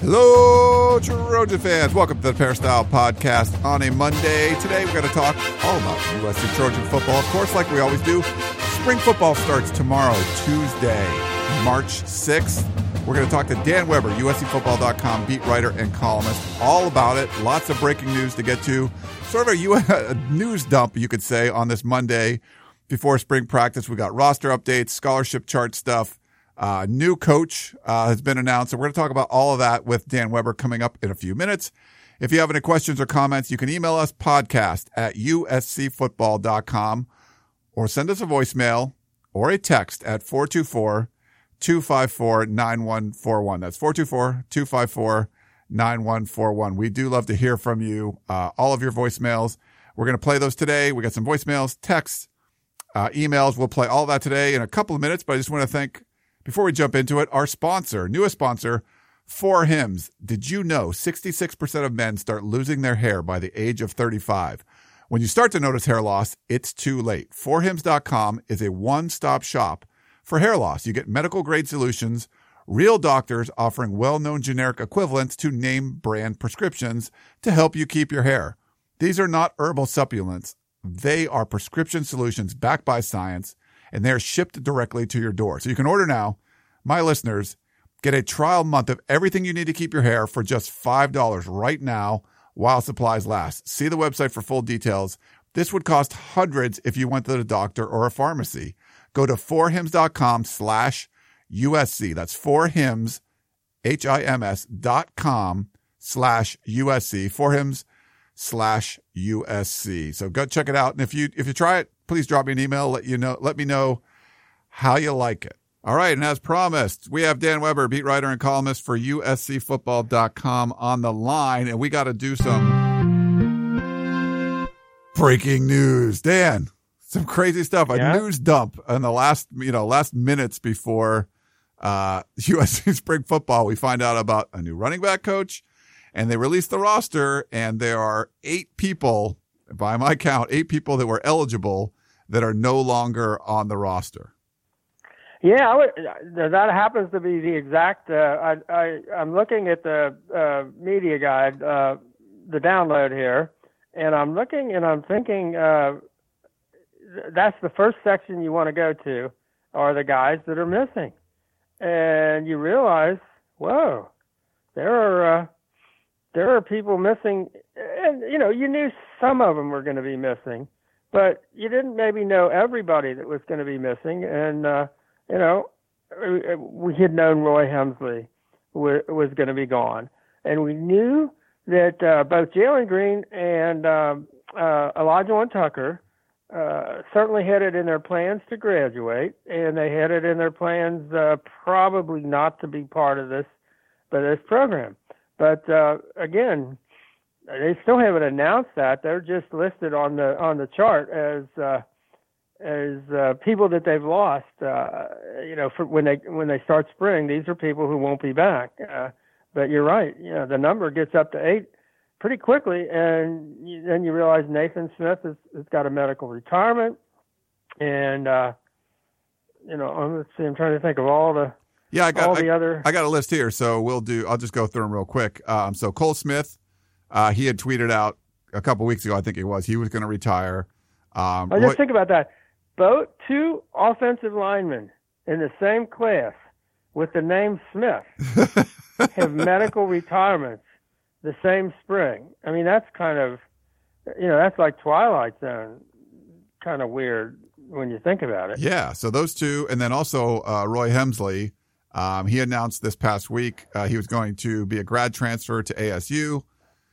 Hello, Trojan fans. Welcome to the Peristyle Podcast on a Monday. Today, we're going to talk all about USC Trojan football. Of course, like we always do, spring football starts tomorrow, Tuesday, March 6th. We're going to talk to Dan Weber, USCFootball.com beat writer and columnist, all about it. Lots of breaking news to get to. Sort of a, a news dump, you could say, on this Monday before spring practice. We got roster updates, scholarship chart stuff uh, new coach uh, has been announced. So we're going to talk about all of that with Dan Weber coming up in a few minutes. If you have any questions or comments, you can email us podcast at uscfootball.com or send us a voicemail or a text at 424 254 9141. That's 424 254 9141. We do love to hear from you, uh, all of your voicemails. We're going to play those today. We got some voicemails, texts, uh, emails. We'll play all that today in a couple of minutes, but I just want to thank before we jump into it, our sponsor, newest sponsor, For Hims. Did you know 66% of men start losing their hair by the age of 35? When you start to notice hair loss, it's too late. Forhims.com is a one stop shop for hair loss. You get medical grade solutions, real doctors offering well known generic equivalents to name brand prescriptions to help you keep your hair. These are not herbal supplements, they are prescription solutions backed by science and they're shipped directly to your door. So you can order now. My listeners get a trial month of everything you need to keep your hair for just $5 right now while supplies last. See the website for full details. This would cost hundreds if you went to the doctor or a pharmacy. Go to forhims.com slash USC. That's forhims, H-I-M-S dot com slash USC. Forhims slash USC. So go check it out. And if you, if you try it, please drop me an email. Let you know, let me know how you like it. All right. And as promised, we have Dan Weber, beat writer and columnist for USCfootball.com on the line. And we got to do some breaking news. Dan, some crazy stuff. A Yeah? news dump in the last, you know, last minutes before uh, USC spring football. We find out about a new running back coach and they released the roster and there are eight people, by my count, eight people that were eligible that are no longer on the roster. Yeah, would, that happens to be the exact. Uh, I, I I'm looking at the uh, media guide, uh, the download here, and I'm looking and I'm thinking uh, that's the first section you want to go to are the guys that are missing, and you realize, whoa, there are uh, there are people missing, and you know you knew some of them were going to be missing, but you didn't maybe know everybody that was going to be missing, and uh, you know, we had known Roy Hemsley was going to be gone, and we knew that uh, both Jalen Green and um, uh, Elijah and Tucker uh, certainly had it in their plans to graduate, and they had it in their plans uh, probably not to be part of this, but this program. But uh, again, they still haven't announced that. They're just listed on the on the chart as. Uh, as uh, people that they've lost. Uh, you know, for when they when they start spring, these are people who won't be back. Uh, but you're right. You know, the number gets up to eight pretty quickly, and you, then you realize Nathan Smith has, has got a medical retirement, and uh, you know, um, let's see, I'm trying to think of all the Yeah, I got all I, the other. I got a list here, so we'll do. I'll just go through them real quick. Um, so Cole Smith, uh, he had tweeted out a couple weeks ago, I think it was, he was going to retire. Um, I just Roy- think about that. Both two offensive linemen in the same class with the name Smith have medical retirements the same spring. I mean, that's kind of, you know, that's like Twilight Zone, kind of weird when you think about it. Yeah, so those two, and then also uh, Roy Hemsley. Um, he announced this past week uh, he was going to be a grad transfer to ASU.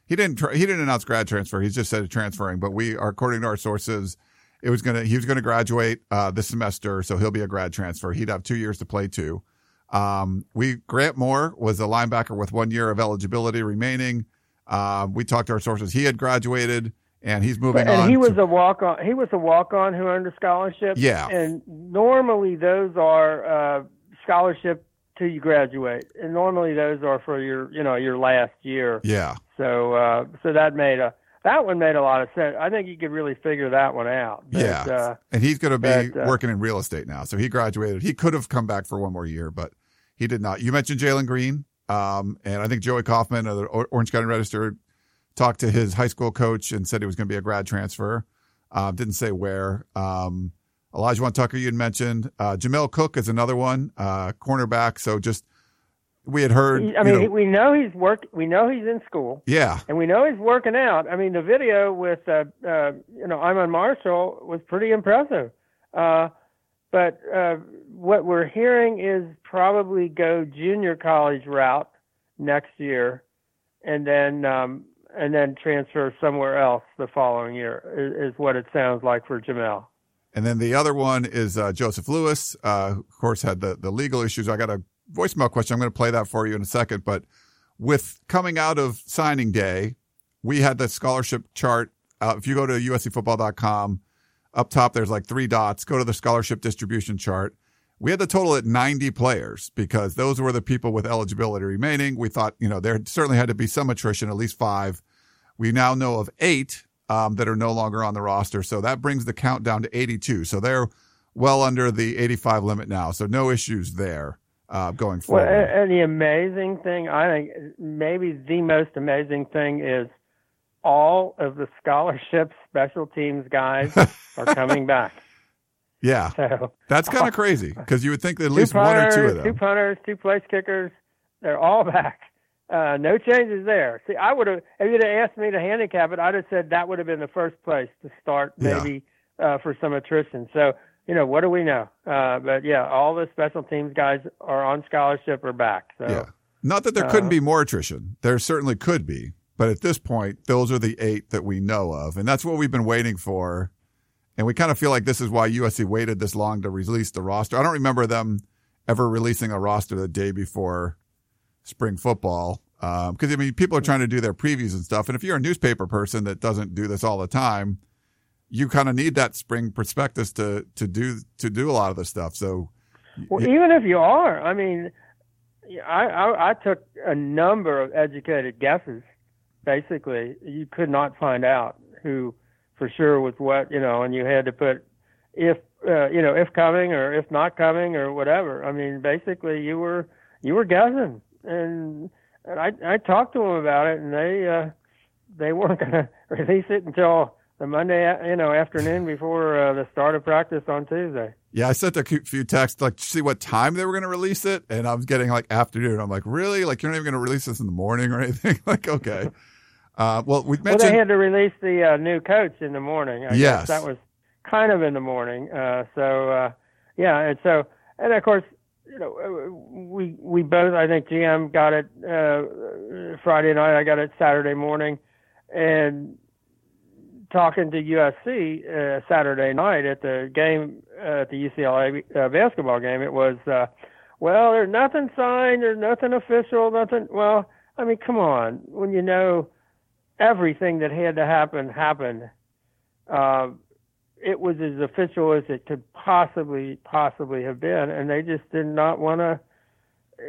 He didn't. Tr- he didn't announce grad transfer. He just said transferring. But we, are, according to our sources, it was gonna. He was going to graduate uh, this semester, so he'll be a grad transfer. He'd have two years to play too. Um, we Grant Moore was a linebacker with one year of eligibility remaining. Uh, we talked to our sources. He had graduated and he's moving and on. he was to, a walk on. He was a walk on who earned a scholarship. Yeah. And normally those are uh, scholarship till you graduate, and normally those are for your you know your last year. yeah. So uh, so that made a that one made a lot of sense. I think you could really figure that one out. But, Yeah. Uh, And he's going to be but, uh, working in real estate now. So he graduated. He could have come back for one more year, but he did not. You mentioned Jalen Green. Um, and I think Joey Kaufman of the Orange County Register talked to his high school coach and said he was going to be a grad transfer. Um, didn't say where. Um, Elijah One Tucker, you had mentioned. Uh, Jamel Cook is another one, uh, cornerback. So just, we had heard. I you mean, know- we know he's work. We know he's in school. yeah. and we know he's working out. I mean, the video with uh, uh, you know Iman Marshall was pretty impressive. Uh, but uh, what we're hearing is probably go junior college route next year, and then um, and then transfer somewhere else the following year is, is what it sounds like for Jamel. And then the other one is uh, Joseph Lewis. Uh, of course, had the the legal issues. I got a voicemail question. I'm going to play that for you in a second. But with coming out of signing day, we had the scholarship chart. Uh, if you go to uscfootball.com, up top there's like three dots. Go to the scholarship distribution chart. We had the total at 90 players because those were the people with eligibility remaining. We thought, you know, there certainly had to be some attrition, at least five. We now know of eight um, that are no longer on the roster. So that brings the count down to 82. So they're well under the 85 limit now. So no issues there uh, going forward. and, and the amazing thing, I think, maybe the most amazing thing is all of the scholarship special teams guys are coming back. yeah, So that's kind of crazy because you would think that at least one or two of them. two punters, two place kickers, they're all back. Uh, no changes there. See, I would have if you'd have asked me to handicap it, I'd have said that would have been the first place to start, Yeah. maybe uh, for some attrition. So you know, what do we know? Uh, but yeah, all the special teams guys are on scholarship or back. So Yeah. Not that there couldn't Uh, be more attrition. There certainly could be. But at this point, those are the eight that we know of. And that's what we've been waiting for. And we kind of feel like this is why USC waited this long to release the roster. I don't remember them ever releasing a roster the day before spring football. Because, I mean, people are trying to do their previews and stuff. And if you're a newspaper person that doesn't do this all the time, you kind of need that spring prospectus to, to do, to do a lot of this stuff. So, Well, even if you are, I mean, I, I I took a number of educated guesses. Basically, you could not find out who for sure was what, you know, and you had to put if uh, you know if coming or if not coming or whatever. I mean, basically, you were you were guessing, and and I I talked to them about it, and they uh, they weren't going to release it until the Monday, you know, afternoon before uh, the start of practice on Tuesday. Yeah, I sent a few texts like to see what time they were going to release it, and I was getting like afternoon. I'm like, really? Like you're not even going to release this in the morning or anything? like, okay. Uh, well, we mentioned Well, they had to release the uh, new coach in the morning. I Yes. guess that was kind of in the morning. Uh, so uh, yeah, and so and of course, you know, uh, we we both I think GM got it uh, Friday night. I got it Saturday morning, and talking to USC uh, Saturday night at the game uh, at the UCLA uh, basketball game, it was uh, well, there's nothing signed, there's nothing official, nothing. Well, I mean, come on, when you know everything that had to happen happened. Uh, it was as official as it could possibly possibly have been, and they just did not want to.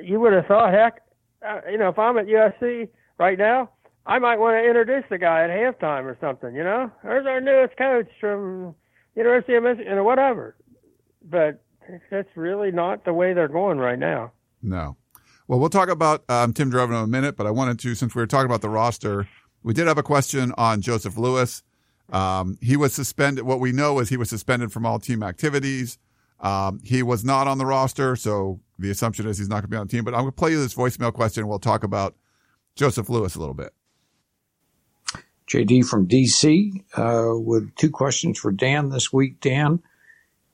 You would have thought, heck, uh, you know, if I'm at USC right now, I might want to introduce the guy at halftime or something. You know, there's our newest coach from University of Michigan or whatever. But that's really not the way they're going right now. no. Well, we'll talk about um, Tim Drevno in a minute, but I wanted to, since we were talking about the roster, we did have a question on Joseph Lewis. Um, he was suspended. What we know is he was suspended from all team activities. Um, he was not on the roster, so the assumption is he's not going to be on the team. But I'm going to play you this voicemail question. We'll talk about Joseph Lewis a little bit. JD from DC uh, with two questions for Dan this week. Dan,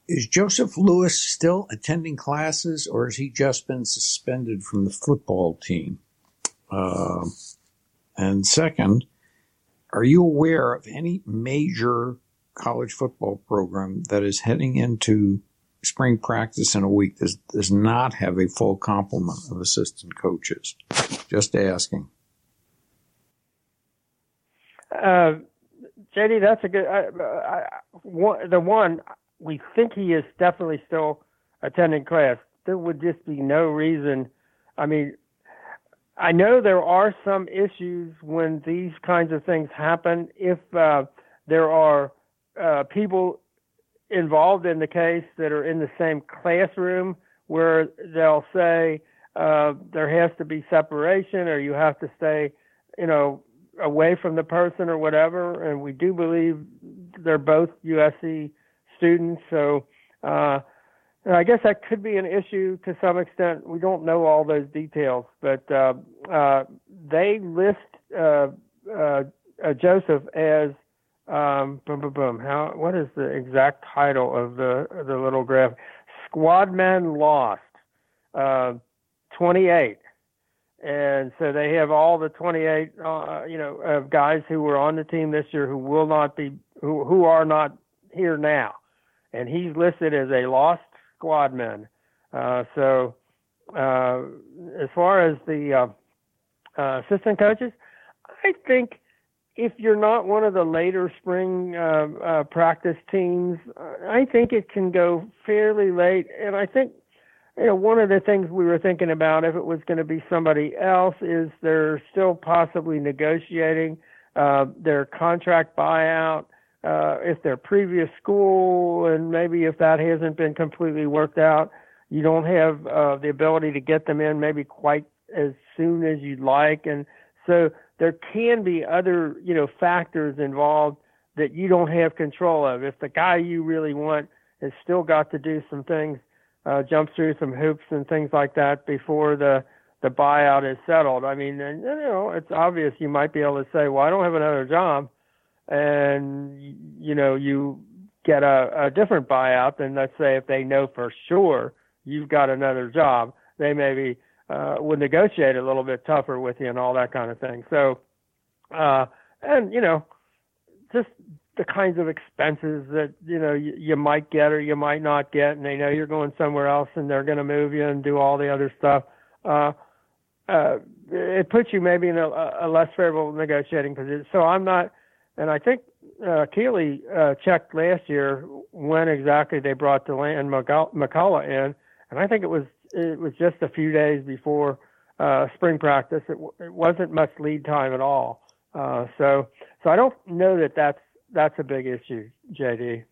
is Joseph Lewis still attending classes or has he just been suspended from the football team? Uh, and second, are you aware of any major college football program that is heading into spring practice in a week that does not have a full complement of assistant coaches? Just asking. Uh, JD, that's a good. I, I, one, the one we think he is definitely still attending class. There would just be no reason. I mean, I know there are some issues when these kinds of things happen. If uh, there are uh, people involved in the case that are in the same classroom, where they'll say uh, there has to be separation, or you have to stay, you know, away from the person or whatever. And we do believe they're both USC students, so uh, I guess that could be an issue to some extent. We don't know all those details, but uh, uh, they list uh, uh, uh, Joseph as um, boom, boom, boom. How? What is the exact title of the the little graph? Squadman lost, 28, and so they have all the 28, you know, of guys who were on the team this year who will not be who who are not here now, and he's listed as a lost squadmen. Uh, so, uh, as far as the uh, uh, assistant coaches, I think if you're not one of the later spring uh, uh, practice teams, I think it can go fairly late. And I think you know one of the things we were thinking about if it was going to be somebody else is they're still possibly negotiating uh, their contract buyout uh, if their previous school, and maybe if that hasn't been completely worked out, you don't have uh, the ability to get them in maybe quite as soon as you'd like, and so there can be other you know factors involved that you don't have control of. If the guy you really want has still got to do some things, uh, jump through some hoops and things like that before the the buyout is settled. I mean, and, you know, it's obvious you might be able to say, "Well, I don't have another job." and you know you get a, a different buyout then let's say if they know for sure you've got another job they maybe uh, would negotiate a little bit tougher with you and all that kind of thing so uh, and you know just the kinds of expenses that you know you, you might get or you might not get and they know you're going somewhere else and they're going to move you and do all the other stuff uh, uh, it puts you maybe in a, a less favorable negotiating position so i'm not and I think uh, Keely uh, checked last year when exactly they brought Deland McCullough in, and I think it was it was just a few days before uh, spring practice. It, it wasn't much lead time at all. Uh, so so I don't know that that's that's a big issue, JD.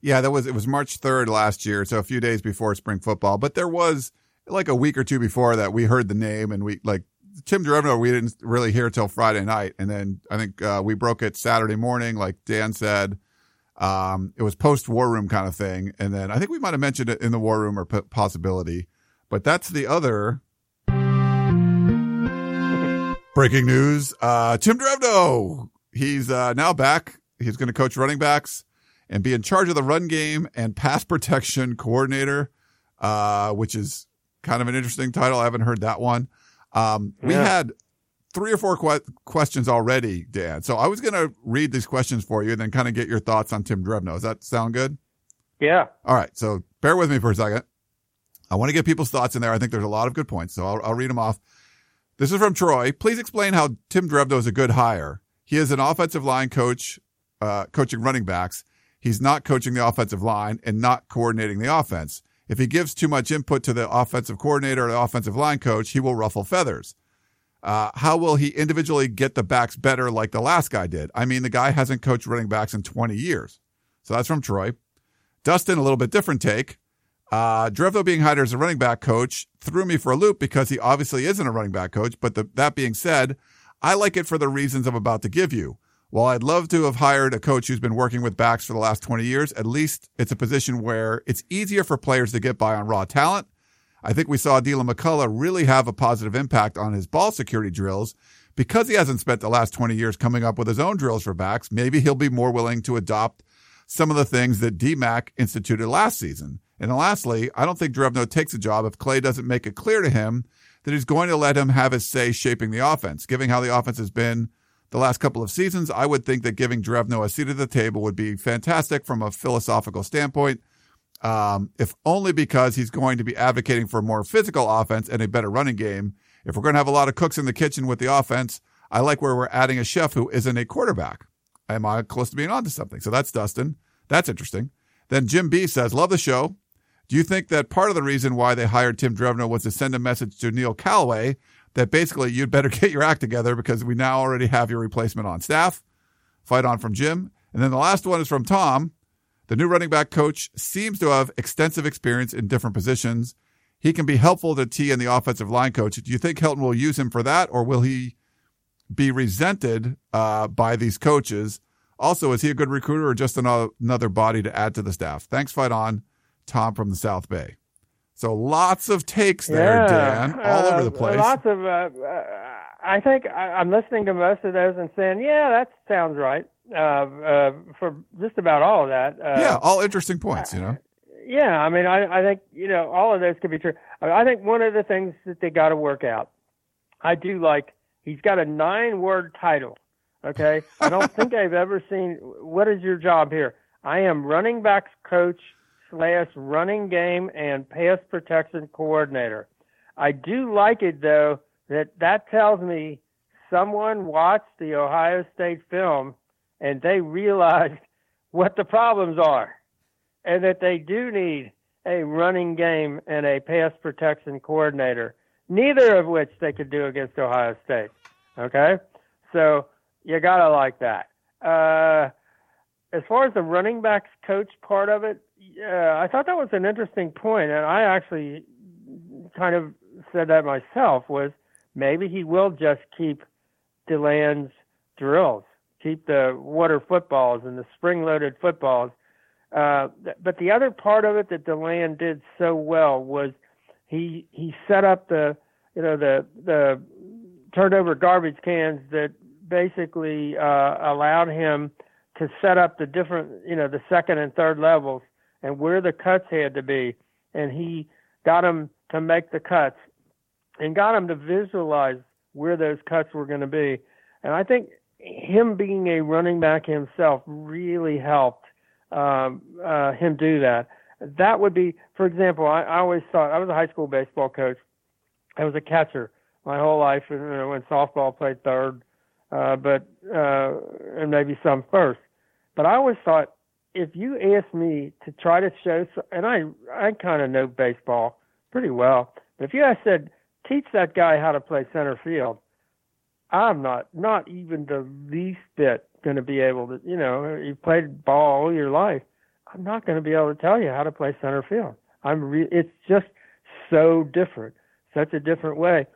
Yeah, that was it was March 3rd last year, so a few days before spring football, but there was like a week or two before that we heard the name and we like Tim Drevno, we didn't really hear till Friday night, and then I think uh, we broke it Saturday morning, like Dan said. Um, it was post War Room kind of thing, and then I think we might have mentioned it in the War Room or p- possibility, but that's the other breaking news. Uh, Tim Drevno, he's uh, now back. He's going to coach running backs and be in charge of the run game and pass protection coordinator, uh, which is kind of an interesting title. I haven't heard that one. Um, we yeah. had three or four que- questions already, Dan. So I was going to read these questions for you and then kind of get your thoughts on Tim Drevno. Does that sound good? Yeah. All right. So bear with me for a second. I want to get people's thoughts in there. I think there's a lot of good points. So I'll, I'll read them off. This is from Troy. Please explain how Tim Drevno is a good hire. He is an offensive line coach, uh, coaching running backs. He's not coaching the offensive line and not coordinating the offense. If he gives too much input to the offensive coordinator or the offensive line coach, he will ruffle feathers. Uh, how will he individually get the backs better like the last guy did? I mean, the guy hasn't coached running backs in 20 years. So that's from Troy. Dustin, a little bit different take. Uh, Drevno being hired as a running back coach threw me for a loop because he obviously isn't a running back coach. But the, that being said, I like it for the reasons I'm about to give you. While I'd love to have hired a coach who's been working with backs for the last 20 years, at least it's a position where it's easier for players to get by on raw talent. I think we saw Deland McCullough really have a positive impact on his ball security drills because he hasn't spent the last 20 years coming up with his own drills for backs. Maybe he'll be more willing to adopt some of the things that DMAC instituted last season. And lastly, I don't think Drevno takes a job if Clay doesn't make it clear to him that he's going to let him have his say shaping the offense, given how the offense has been the last couple of seasons. I would think that giving Drevno a seat at the table would be fantastic from a philosophical standpoint. Um, if only because he's going to be advocating for more physical offense and a better running game. If we're going to have a lot of cooks in the kitchen with the offense, I like where we're adding a chef who isn't a quarterback. Am I close to being onto something? So that's Dustin. That's interesting. Then Jim B says, Love the show. Do you think that part of the reason why they hired Tim Drevno was to send a message to Neil Callaway that basically you'd better get your act together because we now already have your replacement on staff? Fight on from Jim. And then the last one is from Tom. The new running back coach seems to have extensive experience in different positions. He can be helpful to T and the offensive line coach. Do you think Helton will use him for that, or will he be resented uh, by these coaches? Also, is he a good recruiter or just another body to add to the staff? Thanks, fight on, Tom from the South Bay. So lots of takes there, Yeah, Dan, all over the uh, place. Lots of. Uh, uh, I think I, I'm listening to most of those and saying, "Yeah, that sounds right." Uh, uh, for just about all of that. Uh, yeah, all interesting points, you know. Yeah, I mean, I, I think you know all of those could be true. I, I think one of the things that they got to work out. I do like he's got a nine-word title. Okay, I don't think I've ever seen. What is your job here? I am running backs coach slash running game and pass protection coordinator. I do like it though that that tells me someone watched the Ohio State film and they realized what the problems are and that they do need a running game and a pass protection coordinator, neither of which they could do against Ohio State. Okay? So you got to like that. Uh, as far as the running backs coach part of it, yeah, I thought that was an interesting point, and I actually kind of said that myself. Was maybe he will just keep Deland's drills, keep the water footballs and the spring-loaded footballs. Uh, but the other part of it that Deland did so well was he he set up the you know the the turned over garbage cans that basically uh, allowed him to set up the different you know the second and third levels and where the cuts had to be. And he got him to make the cuts and got him to visualize where those cuts were going to be. And i think him being a running back himself really helped um, uh, him do that. That would be for example I, I always thought i was a high school baseball coach. I was a catcher my whole life and you know, when softball played third uh, but uh, and maybe some first. But I always thought if you ask me to try to show, and I I kind of know baseball pretty well, but if you had said teach that guy how to play center field, I'm not not even the least bit going to be able to. You know, you played ball all your life. I'm not going to be able to tell you how to play center field. I'm re- it's just so different, such a different way.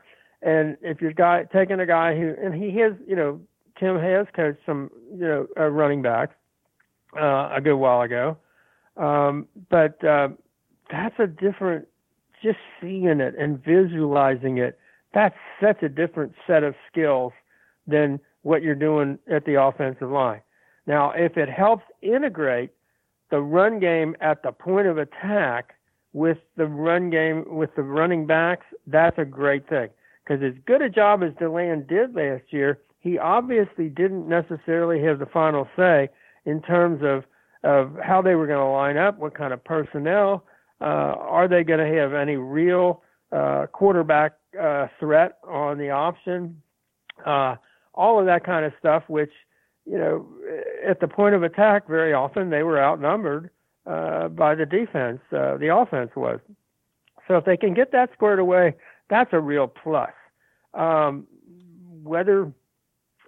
And if you're guy taking a guy who and he has, you know, Tim has coached some, you know, uh, running backs uh, a good while ago. Um, but uh, that's a different, just seeing it and visualizing it, that's such a different set of skills than what you're doing at the offensive line. Now, if it helps integrate the run game at the point of attack with the run game with the running backs, that's a great thing. Because as good a job as Deland did last year, he obviously didn't necessarily have the final say in terms of of how they were going to line up, what kind of personnel, uh, are they going to have any real uh, quarterback uh, threat on the option, uh, all of that kind of stuff. Which you know, at the point of attack, very often they were outnumbered uh, by the defense. Uh, the offense was. So if they can get that squared away, that's a real plus. Um, whether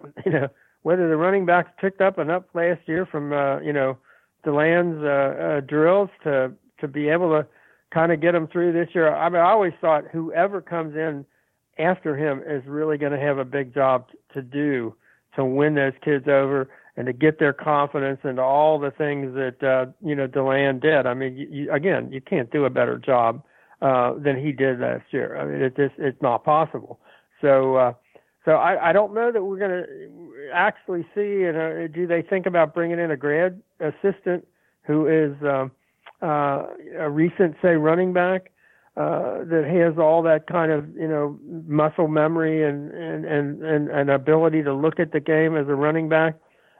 you know whether the running backs picked up enough last year from uh, you know Deland's uh, uh, drills to to be able to kind of get them through this year. I mean, I always thought whoever comes in after him is really going to have a big job to do to win those kids over and to get their confidence and all the things that uh, you know Deland did. I mean, you, you, again, you can't do a better job uh, than he did last year. I mean, it just it's not possible. So. Uh, so I, I don't know that we're going to actually see. And do they think about bringing in a grad assistant who is um, uh, a recent, say, running back uh, that has all that kind of you know muscle memory and and and and, and ability to look at the game as a running back?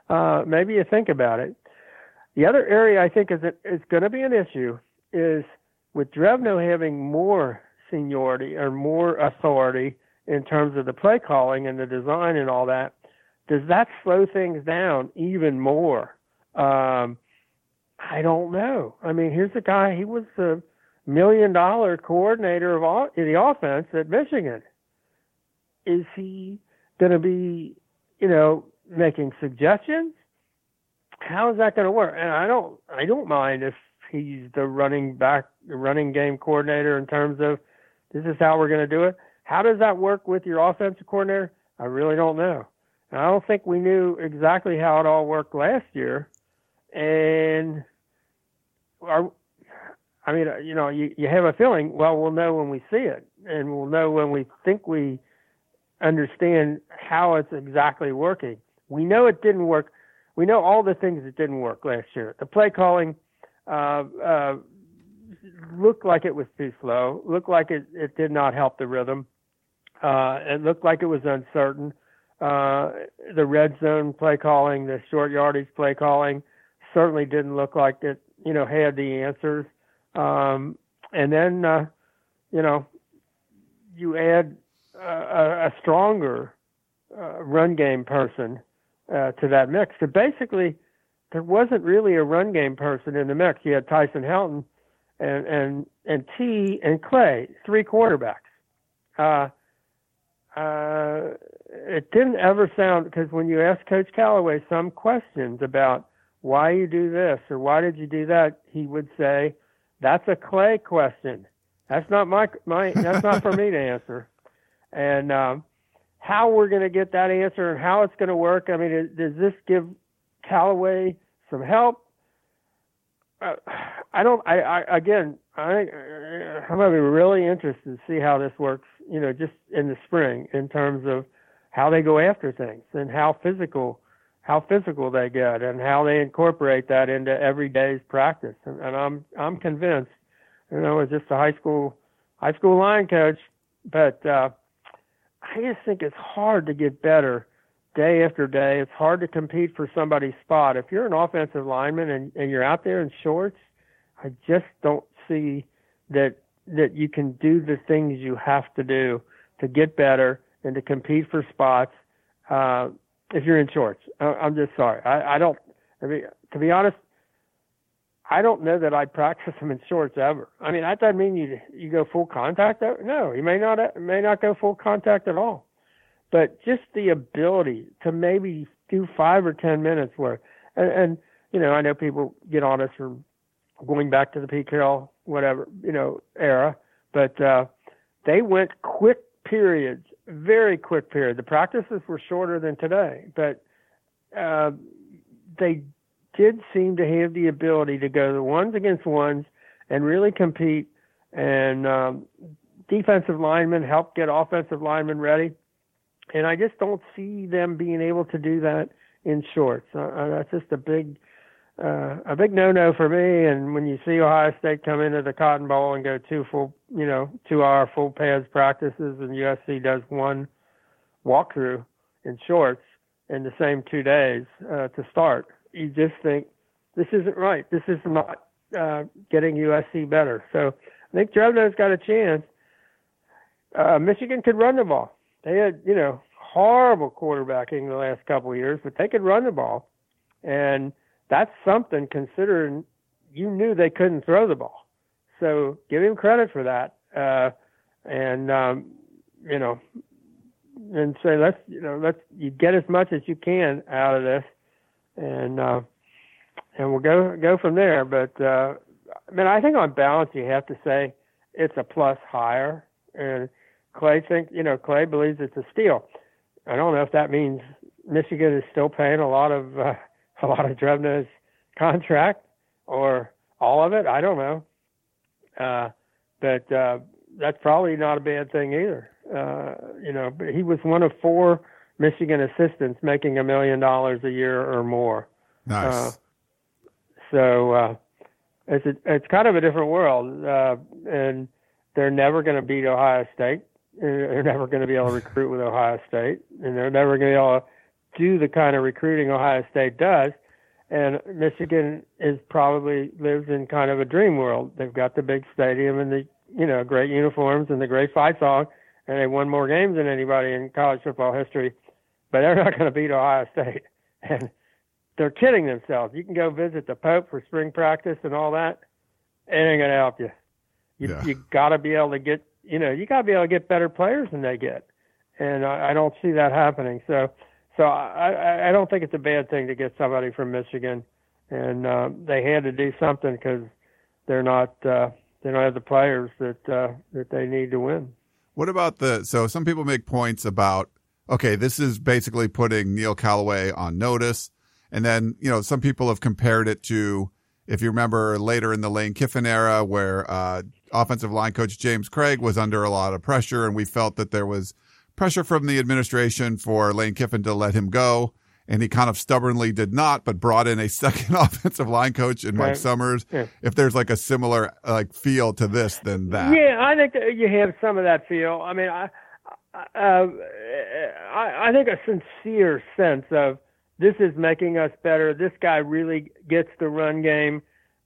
Uh, maybe you think about it. The other area I think is is going to be an issue is with Drevno having more seniority or more authority in terms of the play calling and the design and all that, does that slow things down even more? Um, I don't know. I mean, here's a guy. He was the million dollar coordinator of all, the offense at Michigan. Is he going to be, you know, making suggestions? How is that going to work? And I don't, I don't mind if he's the running back, the running game coordinator in terms of this is how we're going to do it. How does that work with your offensive coordinator? I really don't know. And I don't think we knew exactly how it all worked last year. And our, I mean, you know, you, you have a feeling, well, we'll know when we see it, and we'll know when we think we understand how it's exactly working. We know it didn't work. We know all the things that didn't work last year. The play calling uh, uh, looked like it was too slow, looked like it, it did not help the rhythm. Uh, it looked like it was uncertain. Uh, the red zone play calling, the short yardage play calling, certainly didn't look like it, you know, had the answers. Um, and then, uh, you know, you add a, a stronger uh, run game person uh, to that mix. So basically, there wasn't really a run game person in the mix. You had Tyson Helton and and and T and Clay, three quarterbacks. Uh, uh, it didn't ever sound because when you ask Coach Callaway some questions about why you do this or why did you do that, he would say, "That's a Clay question. That's not my my. That's not for me to answer." And um, how we're going to get that answer and how it's going to work. I mean, does this give Callaway some help? Uh, I don't. I, I again, I I'm going to be really interested to see how this works. You know, just in the spring in terms of how they go after things and how physical how physical they get and how they incorporate that into every day's practice. And, and I'm I'm convinced. You know, as just a high school high school line coach, but uh, I just think it's hard to get better day after day. It's hard to compete for somebody's spot. If you're an offensive lineman and, and you're out there in shorts, I just don't see that that you can do the things you have to do to get better and to compete for spots uh, if you're in shorts. I, I'm just sorry. I, I don't. I mean, to be honest, I don't know that I'd practice them in shorts ever. I mean, that doesn't mean you you go full contact. No, you may not may not go full contact at all but just the ability to maybe do five or ten minutes where and, and you know I know people get on us for going back to the Pete Carroll whatever you know era, but uh, they went quick periods, very quick period. The practices were shorter than today, but uh, they did seem to have the ability to go the ones against ones and really compete. And um, defensive linemen help get offensive linemen ready and I just don't see them being able to do that in shorts. Uh, uh, that's just a big, uh, a big no-no for me. And when you see Ohio State come into the Cotton Bowl and go two full, you know, two-hour full pads practices, and USC does one walkthrough in shorts in the same two days uh, to start, you just think this isn't right. This is not uh, getting USC better. So I think Drevno's got a chance. Uh, Michigan could run the ball they had, you know, horrible quarterbacking the last couple of years, but they could run the ball. And that's something considering you knew they couldn't throw the ball. So give him credit for that. Uh, and, um, you know, and say, let's, you know, let's, you get as much as you can out of this. And, uh, and we'll go, go from there. But, uh, I mean, I think on balance, you have to say it's a plus higher. And, Clay think you know Clay believes it's a steal. I don't know if that means Michigan is still paying a lot of uh, a lot of Drevno's contract or all of it. I don't know, uh, but uh, that's probably not a bad thing either. Uh, you know, but he was one of four Michigan assistants making a million dollars a year or more. Nice. Uh, so uh, it's a, it's kind of a different world, uh, and they're never going to beat Ohio State they're never going to be able to recruit with Ohio State, and they're never going to be able to do the kind of recruiting Ohio State does. And Michigan is probably lives in kind of a dream world. They've got the big stadium and the you know great uniforms and the great fight song, and they won more games than anybody in college football history, but they're not going to beat Ohio State. And they're kidding themselves. You can go visit the Pope for spring practice and all that. It ain't going to help you. You Yeah. you got to be able to get you know you got to be able to get better players than they get, and I, I don't see that happening. So so I I- don't think it's a bad thing to get somebody from Michigan, and uh, they had to do something because they're not uh, they don't have the players that uh, that they need to win. What about the? So some people make points about okay, this is basically putting Neil Callaway on notice, and then you know some people have compared it to if you remember later in the Lane Kiffin era where uh, offensive line coach James Cregg was under a lot of pressure, and we felt that there was pressure from the administration for Lane Kiffin to let him go. And he kind of stubbornly did not, but brought in a second offensive line coach in Mike Summers. Yeah. If there's like a similar like feel to this than that, Yeah, I think that you have some of that feel. I mean, I, uh, I, I think a sincere sense of this is making us better. This guy really gets the run game.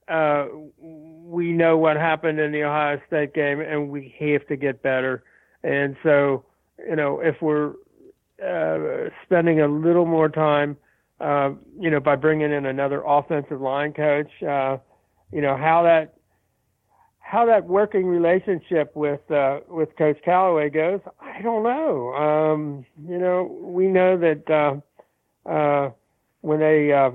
Uh, we know what happened in the Ohio State game, and we have to get better. And so, you know, if we're uh, spending a little more time, uh, you know, by bringing in another offensive line coach, uh, you know, how that how that working relationship with uh, with Coach Callaway goes, I don't know. Um, you know, we know that uh, uh, when they uh,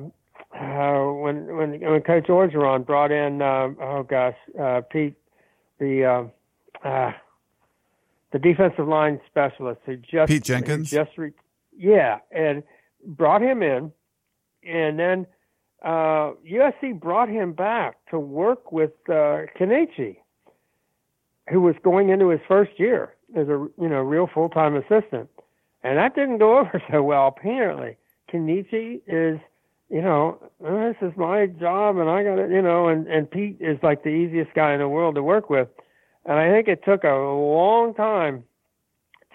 uh, when when when Coach Orgeron brought in uh, oh gosh uh, Pete the uh, uh, the defensive line specialist who just Pete Jenkins? just re- yeah and brought him in and then uh, USC brought him back to work with uh, Kenechi, who was going into his first year as a you know real full time assistant, and that didn't go over so well. Apparently, Kenechi is you know "Oh, this is my job and I got it you know and and Pete is like the easiest guy in the world to work with, and I think it took a long time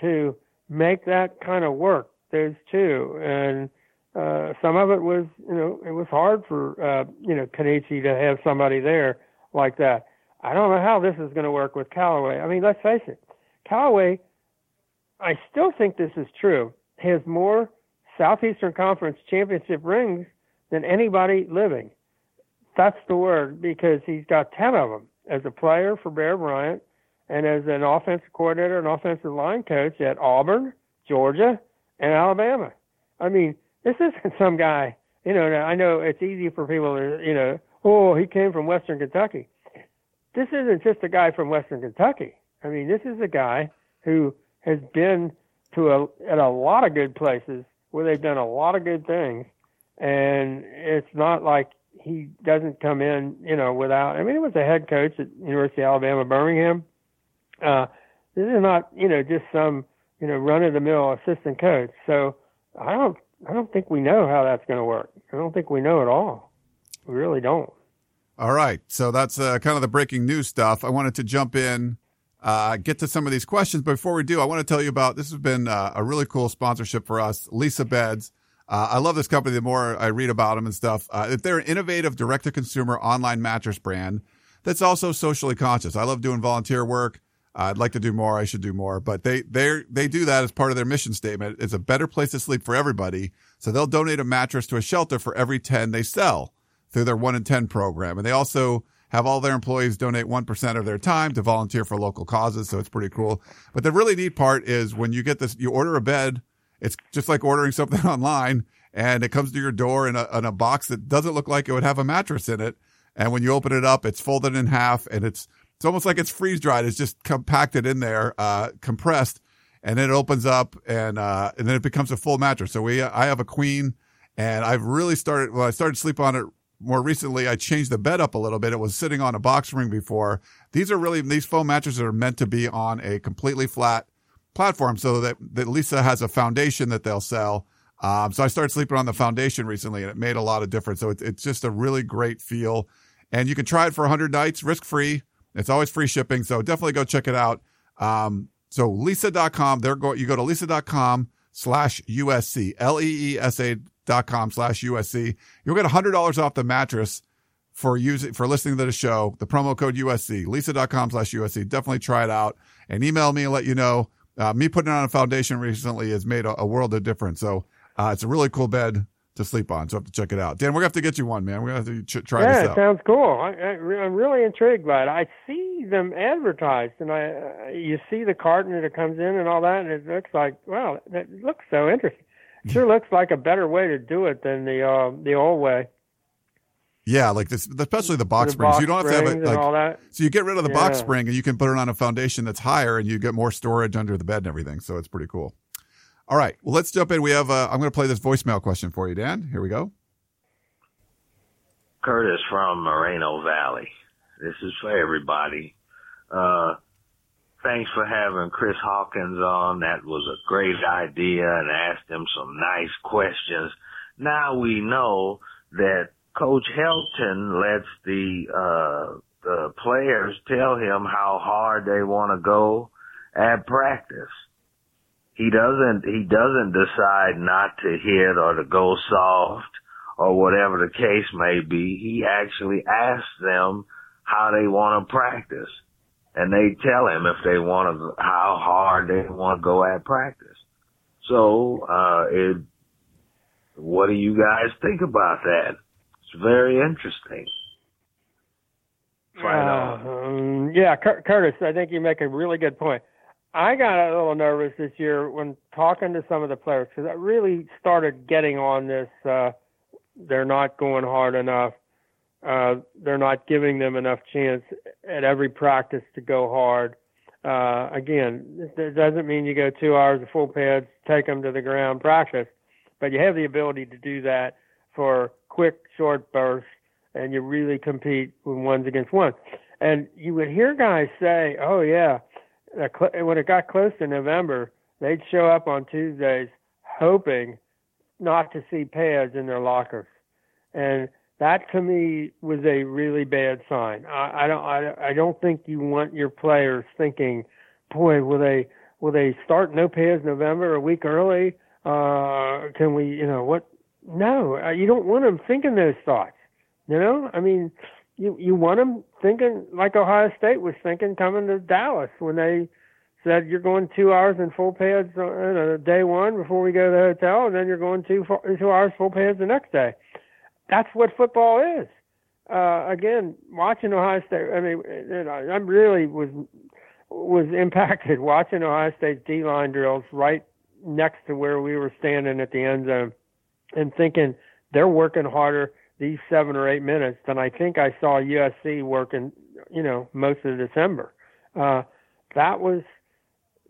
to make that kind of work. There's two and uh, some of it was, you know, it was hard for, uh, you know, Kenechi to have somebody there like that. I don't know how this is going to work with Callaway. I mean, let's face it, Callaway, I still think this is true, has more Southeastern Conference championship rings than anybody living. That's the word because he's got 10 of them as a player for Bear Bryant and as an offensive coordinator and offensive line coach at Auburn, Georgia, and Alabama. I mean, this isn't some guy, you know, I know it's easy for people to, you know, oh, he came from Western Kentucky. This isn't just a guy from Western Kentucky. I mean, this is a guy who has been to a at a lot of good places where they've done a lot of good things, and it's not like he doesn't come in, you know, without. I mean, he was a head coach at University of Alabama Birmingham. Uh, this is not, you know, just some, you know, run of the mill assistant coach. So I don't, I don't think we know how that's going to work. I don't think we know at all. We really don't. All right. So that's uh, kind of the breaking news stuff. I wanted to jump in, uh, get to some of these questions. But before we do, I want to tell you about this has been uh, a really cool sponsorship for us, Leesa Beds. Uh, I love this company. The more I read about them and stuff, uh, they're an innovative direct to consumer online mattress brand that's also socially conscious. I love doing volunteer work. I'd like to do more. I should do more, but they they they do that as part of their mission statement. It's a better place to sleep for everybody. So they'll donate a mattress to a shelter for every ten they sell through their one in ten program, and they also have all their employees donate one percent of their time to volunteer for local causes. So it's pretty cool. But the really neat part is when you get this, you order a bed. It's just like ordering something online, and it comes to your door in a, in a box that doesn't look like it would have a mattress in it. And when you open it up, it's folded in half, and it's it's almost like it's freeze dried. It's just compacted in there, uh, compressed, and then it opens up, and uh, and then it becomes a full mattress. So we, I have a queen, and I've really started. Well, I started sleep on it more recently. I changed the bed up a little bit. It was sitting on a box spring before. These are really these foam mattresses are meant to be on a completely flat platform, so that that Leesa has a foundation that they'll sell. Um, so I started sleeping on the foundation recently, and it made a lot of difference. So it's it's just a really great feel, and you can try it for 100 nights, risk free. It's always free shipping, so definitely go check it out. Um, so leesa.com, there go, you go to leesa.com slash USC, L-E-E-S-A dot com slash USC. You'll get $100 off the mattress for using, for listening to the show, the promo code USC, leesa.com slash USC. Definitely try it out and email me and let you know uh, me putting it on a foundation recently has made a, a world of difference. So uh, it's a really cool bed to sleep on. So I have to check it out. Dan, we're gonna have to get you one, man. We're gonna have to ch- try yeah, this it out. sounds cool. I, I, I'm really intrigued by it. I see them advertised, and I uh, you see the carton that it comes in and all that, and it looks like wow, that looks so interesting. Sure looks like a better way to do it than the uh, the old way. Yeah, like this, especially the box the springs. box you don't have to have it and all like that. so you get rid of the box spring and you can put it on a foundation that's higher and you get more storage under the bed and everything. So it's pretty cool. All right, well let's jump in. We have uh, I'm going to play this voicemail question for you, Dan. Here we go. Curtis from Moreno Valley. This is for everybody. Uh, thanks for having Chris Hawkins on. That was a great idea and asked him some nice questions. Now we know that Coach Helton lets the, uh, the players tell him how hard they want to go at practice. He doesn't, he doesn't decide not to hit or to go soft or whatever the case may be. He actually asks them how they want to practice. And they tell him if they want to, how hard they want to go at practice. So, uh, it, what do you guys think about that? Very interesting. On. Um, yeah, Cur- Curtis, I think you make a really good point. I got a little nervous this year when talking to some of the players because I really started getting on this. Uh, they're not going hard enough. Uh, they're not giving them enough chance at every practice to go hard. Uh, again, it doesn't mean you go two hours of full pads, take them to the ground, practice, but you have the ability to do that for quick, short bursts, and you really compete with ones against one. And you would hear guys say, "Oh yeah," when it got close to November, they'd show up on Tuesdays hoping not to see pads in their lockers, and that to me was a really bad sign. I, I don't, I, I don't think you want your players thinking, "Boy, will they, will they start no pads November a week early? Uh, can we, you know, what?" No, uh, you don't want them thinking those thoughts. You know, I mean, you you want them thinking like Ohio State was thinking coming to Dallas when they said you're going two hours in full pads on uh, day one before we go to the hotel, and then you're going two two hours full pads the next day. That's what football is. Uh, again, watching Ohio State, I mean, I really was was impacted watching Ohio State's D line drills right next to where we were standing at the end zone, and thinking they're working harder these seven or eight minutes than I think I saw USC working, you know, most of December. Uh, that was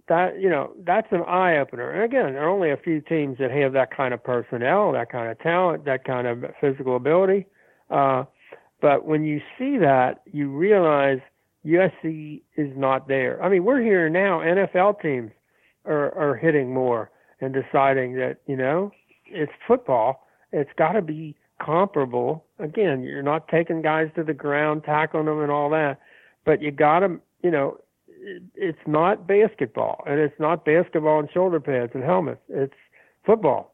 that you know that's an eye opener. And again, there are only a few teams that have that kind of personnel, that kind of talent, that kind of physical ability. Uh, but when you see that, you realize USC is not there. I mean, we're here now. NFL teams are are hitting more and deciding that you know it's football. It's got to be comparable. Again, you're not taking guys to the ground, tackling them, and all that, but you got to, you know, it, it's not basketball, and it's not basketball and shoulder pads and helmets. It's football,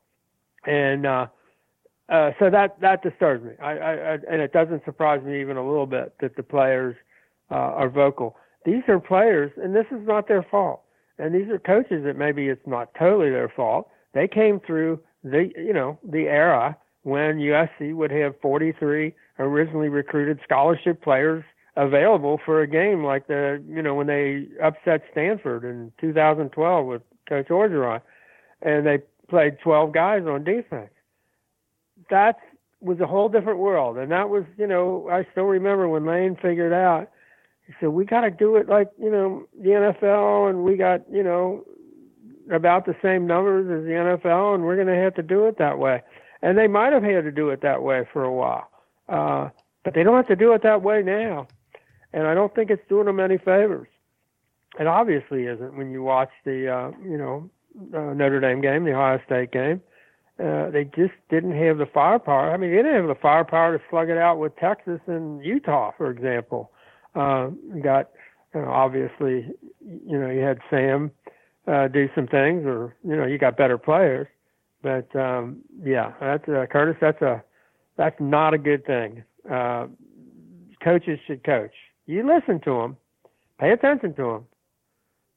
and uh, uh, so that that disturbs me. I, I, I, and it doesn't surprise me even a little bit that the players uh, are vocal. These are players, and this is not their fault. And these are coaches that maybe it's not totally their fault. They came through the, you know, the era when USC would have 43 originally recruited scholarship players available for a game like the, you know, when they upset Stanford in 2012 with Coach Orgeron, and they played 12 guys on defense. That was a whole different world, and that was, you know, I still remember when Lane figured out. He said, "We got to do it like you know the NFL, and we got you know about the same numbers as the NFL, and we're going to have to do it that way." And they might have had to do it that way for a while, uh, but they don't have to do it that way now. And I don't think it's doing them any favors. It obviously isn't when you watch the uh, you know uh, Notre Dame game, the Ohio State game. Uh, they just didn't have the firepower. I mean, they didn't have the firepower to slug it out with Texas and Utah, for example. Uh, got, you know, obviously, you know, you had Sam uh, do some things, or you know, you got better players. But um, yeah, that's uh, Curtis. That's a that's not a good thing. Uh, coaches should coach. You listen to them, pay attention to them,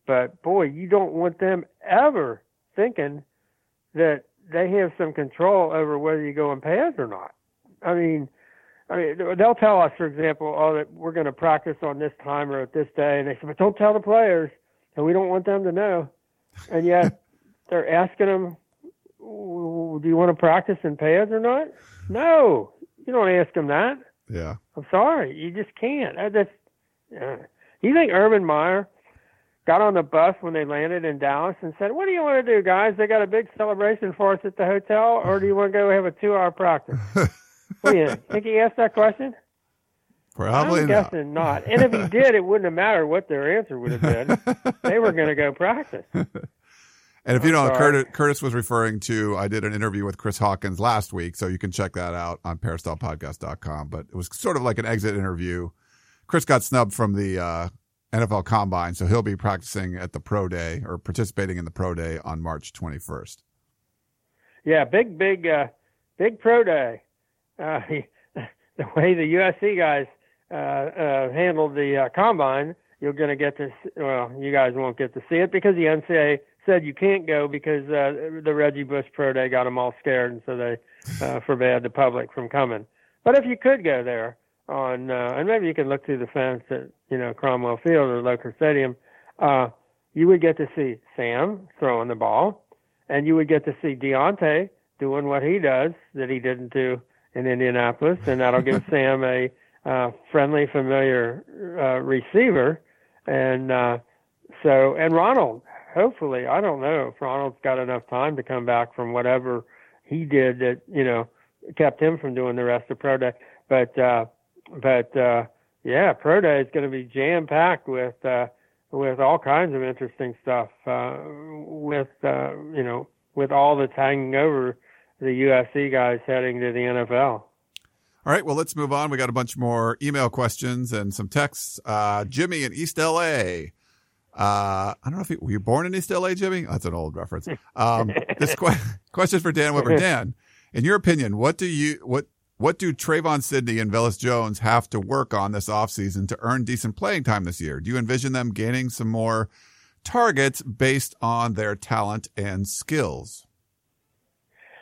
But boy, you don't want them ever thinking that they have some control over whether you go in pads or not. I mean, I mean, they'll tell us, for example, oh, that we're going to practice on this time or at this day, and they say, but don't tell the players, and we don't want them to know. And yet, they're asking them, do you want to practice in pads or not? No, you don't ask them that. Yeah. I'm sorry, you just can't. That's. Uh, you think Urban Meyer got on the bus when they landed in Dallas and said, "What do you want to do, guys? They got a big celebration for us at the hotel, or do you want to go have a two-hour practice?" what do you think he asked that question? Probably I'm not. guessing not. And if he did, it wouldn't have mattered what their answer would have been. they were going to go practice. And if you I'm sorry. Curtis, Curtis was referring to, I did an interview with Chris Hawkins last week, so you can check that out on peristylepodcast.com. But it was sort of like an exit interview. Chris got snubbed from the uh, NFL Combine, so he'll be practicing at the Pro Day or participating in the Pro Day on March 21st. Yeah, big, big, uh, big pro day. Uh, the way the USC guys handled the uh, combine, you're going to get to. Well, you guys won't get to see it because the NCAA said you can't go because uh, the Reggie Bush pro day got them all scared, and so they uh, forbade the public from coming. But if you could go there on, uh, and maybe you can look through the fence at you know Cromwell Field or Loker Stadium, uh, you would get to see Sam throwing the ball, and you would get to see Deontay doing what he does that he didn't do in Indianapolis, and that'll give Sam a uh, friendly, familiar uh, receiver, and uh, so and Ronald. Hopefully, I don't know if Ronald's got enough time to come back from whatever he did that you know kept him from doing the rest of pro day. But uh, but uh, yeah, pro day is going to be jam packed with uh, with all kinds of interesting stuff. Uh, with uh, you know with all that's hanging over the USC guys heading to the NFL. All right, well, let's move on. We got a bunch more email questions and some texts. Uh, Jimmy in East LA. Uh, I don't know if you, were you born in East LA, Jimmy? That's an old reference. Um, this que- question for Dan Weber. Dan, in your opinion, what do you what what do Trevon Sidney and Velus Jones have to work on this offseason to earn decent playing time this year? Do you envision them gaining some more targets based on their talent and skills?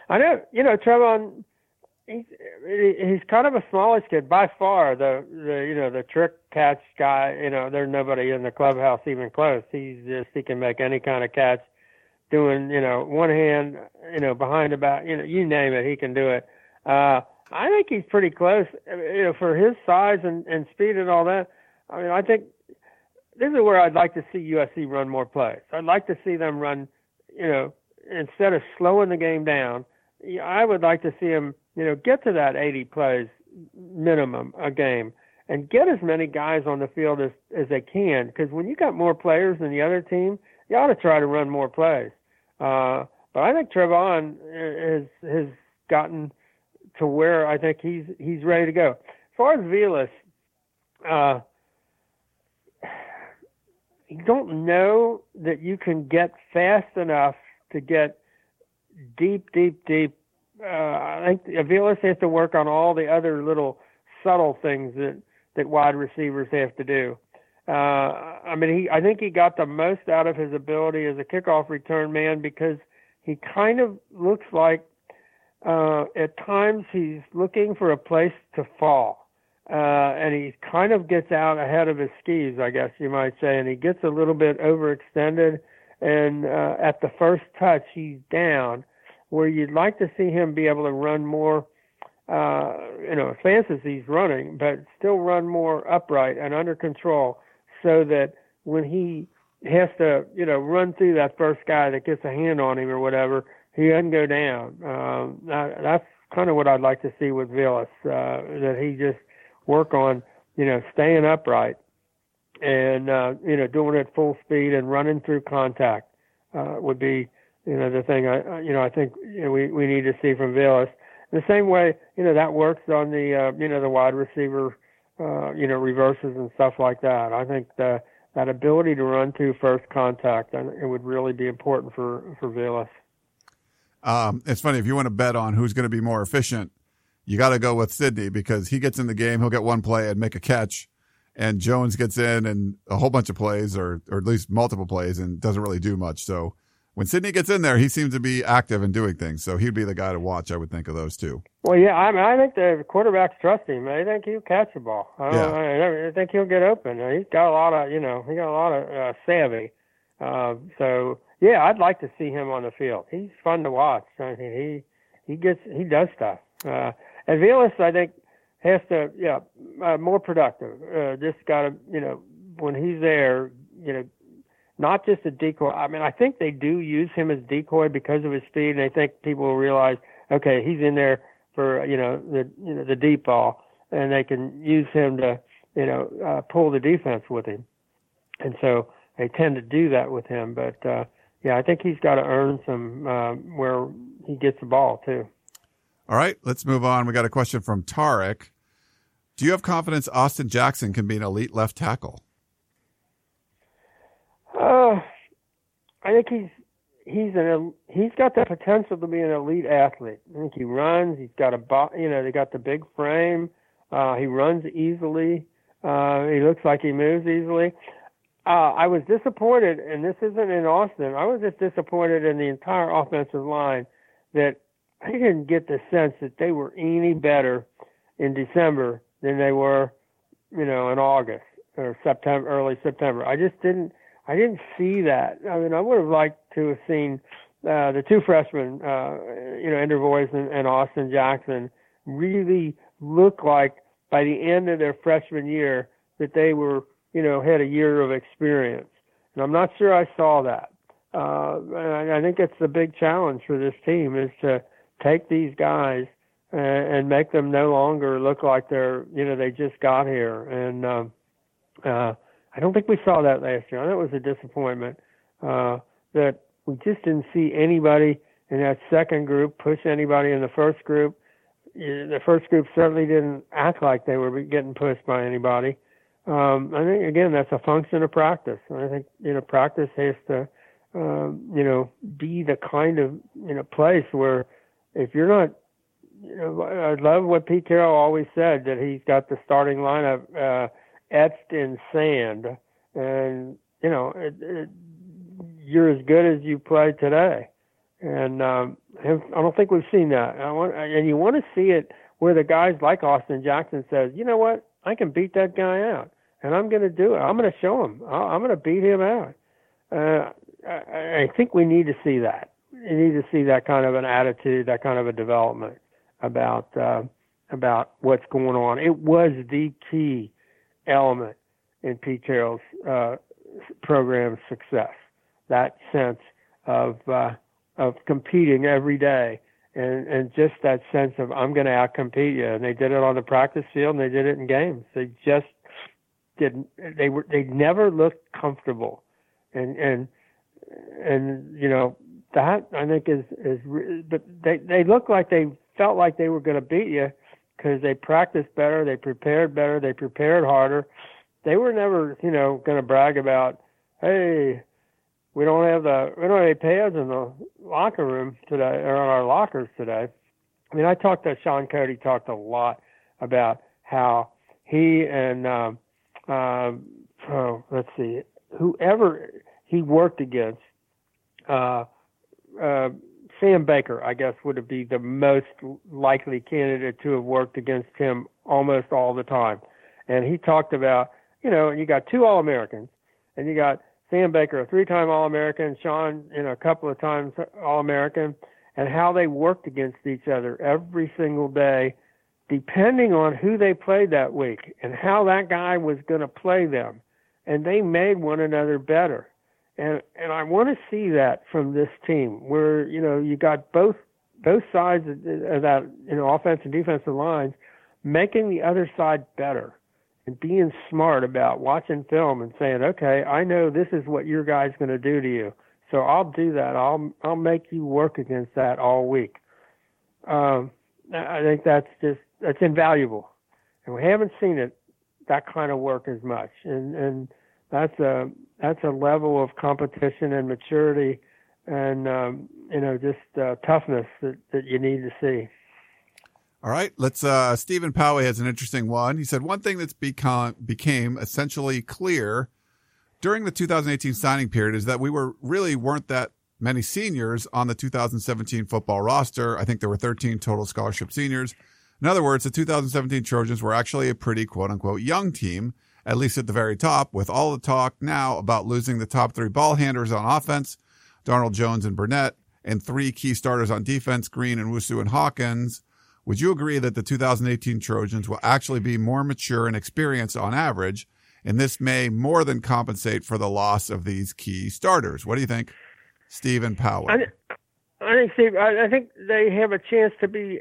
I know, you know, Trevon. He's he's kind of a smallish kid by far. The the you know the trick catch guy. You know, there's nobody in the clubhouse even close. He's just he can make any kind of catch, doing you know one hand, you know behind the back. You know, you name it, he can do it. Uh, I think he's pretty close. uh, You know, for his size and and speed and all that. I mean, I think this is where I'd like to see USC run more plays. I'd like to see them run, you know, instead of slowing the game down. I would like to see them, you know, get to that 80 plays minimum a game and get as many guys on the field as as they can. Because when you got more players than the other team, you ought to try to run more plays. Uh, but I think Trevon has has gotten to where I think he's he's ready to go. As far as Velus, uh, you don't know that you can get fast enough to get deep, deep, deep. Uh, I think Avilas has to work on all the other little subtle things that that wide receivers have to do. Uh, I mean, he I think he got the most out of his ability as a kickoff return man because he kind of looks like uh, at times he's looking for a place to fall. Uh, and he kind of gets out ahead of his skis, I guess you might say, and he gets a little bit overextended. And uh, at the first touch, he's down, where you'd like to see him be able to run more, uh, you know, as fast as he's running, but still run more upright and under control, so that when he has to, you know, run through that first guy that gets a hand on him or whatever, he doesn't go down. Um, that, that's kind of what I'd like to see with Velus, uh, that he just work on, you know, staying upright and, uh, you know, doing it full speed and running through contact, uh, would be, you know, the thing I, you know, I think you know, we, we need to see from Velus. The same way, you know, that works on the, uh, you know, the wide receiver, uh, you know, reverses and stuff like that. I think the, that ability to run through first contact, I- it would really be important for, for Velus. Um, it's funny if you want to bet on who's going to be more efficient, you got to go with Sidney because he gets in the game, he'll get one play and make a catch, and Jones gets in and a whole bunch of plays, or or at least multiple plays, and doesn't really do much. So when Sidney gets in there, he seems to be active and doing things. So he'd be the guy to watch. I would think of those two. Well, yeah, I mean, I think the quarterbacks trust him. I think he'll catch the ball. I, Yeah. I, I think he'll get open. He's got a lot of, you know, he got a lot of uh, savvy. Uh, so yeah, I'd like to see him on the field. He's fun to watch. I mean, he he gets he does stuff. Uh, and Velus, I think, has to yeah uh, more productive. Uh, just got to you know when he's there, you know, not just a decoy. I mean, I think they do use him as decoy because of his speed, and I think people will realize, okay, he's in there for you know the you know the deep ball, and they can use him to you know uh, pull the defense with him, and so they tend to do that with him. But uh, yeah, I think he's got to earn some uh, where he gets the ball too. All right, let's move on. We got a question from Tarek. Do you have confidence Austin Jackson can be an elite left tackle? Uh, I think he's he's an he's got the potential to be an elite athlete. I think he runs. He's got a you know they got the big frame. Uh, he runs easily. Uh, he looks like he moves easily. Uh, I was disappointed, and this isn't in Austin. I was just disappointed in the entire offensive line that I didn't get the sense that they were any better in December than they were, you know, in August or September, early September. I just didn't. I didn't see that. I mean, I would have liked to have seen uh, the two freshmen, uh, you know, Andrew Vorhees and, and Austin Jackson, really look like by the end of their freshman year that they were, you know, had a year of experience. And I'm not sure I saw that. Uh, and I think it's the big challenge for this team is to take these guys and, and make them no longer look like they're, you know, they just got here. And um, uh, I don't think we saw that last year. That was a disappointment. Uh, that we just didn't see anybody in that second group push anybody in the first group. The first group certainly didn't act like they were getting pushed by anybody. Um, I think again that's a function of practice. I think you know practice has to um, you know be the kind of you know place where if you're not you know I love what Pete Carroll always said that he's got the starting lineup uh, etched in sand, and you know it, it, you're as good as you play today. And um, I don't think we've seen that. I want, and you want to see it where the guys like Austin Jackson says, you know what, I can beat that guy out, and I'm going to do it. I'm going to show him. I'm going to beat him out. Uh, I, I think we need to see that. We need to see that kind of an attitude, that kind of a development about uh, about what's going on. It was the key element in Pete Carroll's uh, program success. That sense of uh, of competing every day, and and just that sense of I'm going to outcompete you. And they did it on the practice field, and they did it in games. They just didn't. They were. They never looked comfortable, and and and you know that I think is is. But they they looked like they felt like they were going to beat you because they practiced better, they prepared better, they prepared harder. They were never, you know, going to brag about, hey, we don't have the we don't have any pads in the locker room today or in our lockers today. I mean, I talked to Shaun Cody talked a lot about how he and um, um, oh, let's see, whoever he worked against, uh, uh, Sam Baker, I guess, would be the most likely candidate to have worked against him almost all the time. And he talked about, you know, you got two All Americans, and you got Sam Baker, a three-time All-American, Shaun, you know, a couple of times All-American, and how they worked against each other every single day, depending on who they played that week and how that guy was going to play them, and they made one another better. And and I want to see that from this team, where you know you got both both sides of that you know offense and defensive lines making the other side better and being smart about watching film and saying, okay, I know this is what your guy's going to do to you, so I'll do that. I'll I'll make you work against that all week. Um, I think that's just that's invaluable, and we haven't seen it that kind of work as much, and and that's a that's a level of competition and maturity, and um, you know just uh, toughness that that you need to see. All right, let's. Uh, Stephen Poway has an interesting one. He said one thing that's become became essentially clear during the 2018 signing period is that we were really weren't that many seniors on the 2017 football roster. I think there were 13 total scholarship seniors. In other words, the 2017 Trojans were actually a pretty quote unquote young team, at least at the very top, with all the talk now about losing the top three ball handlers on offense, Darnold Jones and Burnett, and three key starters on defense, Green and Nwosu and Hawkins. Would you agree that the 2018 Trojans will actually be more mature and experienced on average, and this may more than compensate for the loss of these key starters? What do you think, Stephen Powell? I, I think Steve. I, I think they have a chance to be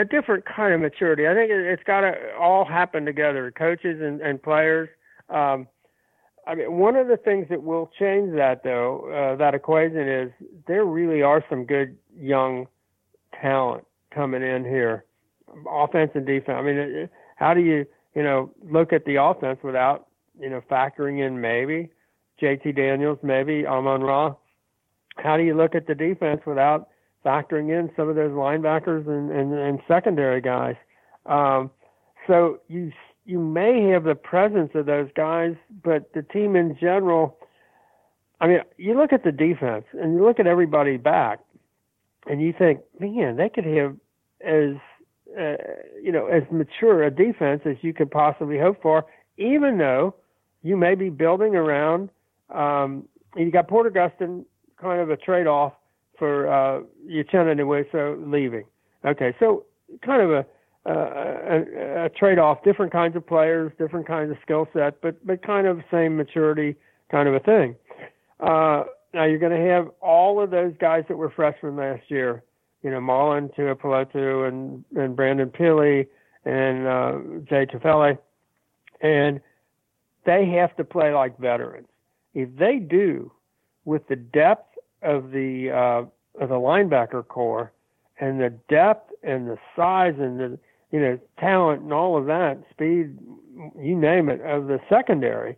a, different kind of maturity. I think it, it's got to all happen together, coaches and, and players. Um, I mean, one of the things that will change that, though, uh, that equation is there really are some good young talent coming in here, offense and defense. I mean, how do you, you know, look at the offense without, you know, factoring in maybe JT Daniels, maybe Amon Ra? How do you look at the defense without factoring in some of those linebackers and, and, and secondary guys? Um, so you you may have the presence of those guys, but the team in general. I mean, you look at the defense and you look at everybody back and you think, man, they could have as uh, you know as mature a defense as you could possibly hope for, even though you may be building around. Um, you got Porter Gustin, kind of a trade-off for uh, anyway, so leaving. Okay, so kind of a, a, a trade-off, different kinds of players, different kinds of skill set, but but kind of same maturity, kind of a thing. Uh, now you're going to have all of those guys that were freshmen last year, you know, Marlon Tuipulotu and and Brandon Pili and uh, Jay Tufele, and they have to play like veterans. If they do, with the depth of the uh, of the linebacker corps and the depth and the size and the you know talent and all of that speed, you name it, of the secondary,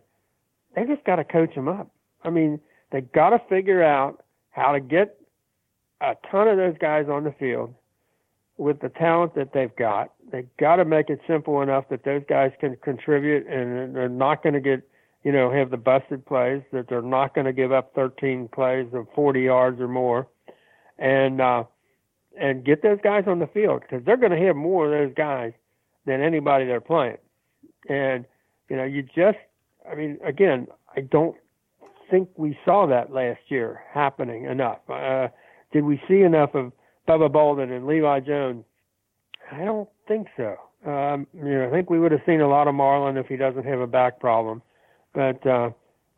they just got to coach them up. I mean they got to figure out how to get a ton of those guys on the field with the talent that they've got. They got to make it simple enough that those guys can contribute and they're not going to get, you know, have the busted plays, that they're not going to give up 13 plays of 40 yards or more. And, uh, and get those guys on the field because they're going to have more of those guys than anybody they're playing. And, you know, you just, I mean, again, I don't think we saw that last year happening enough. Uh, did we see enough of Bubba Bolden and Levi Jones? I don't think so. Um, you know, I think we would have seen a lot of Marlon if he doesn't have a back problem. But uh,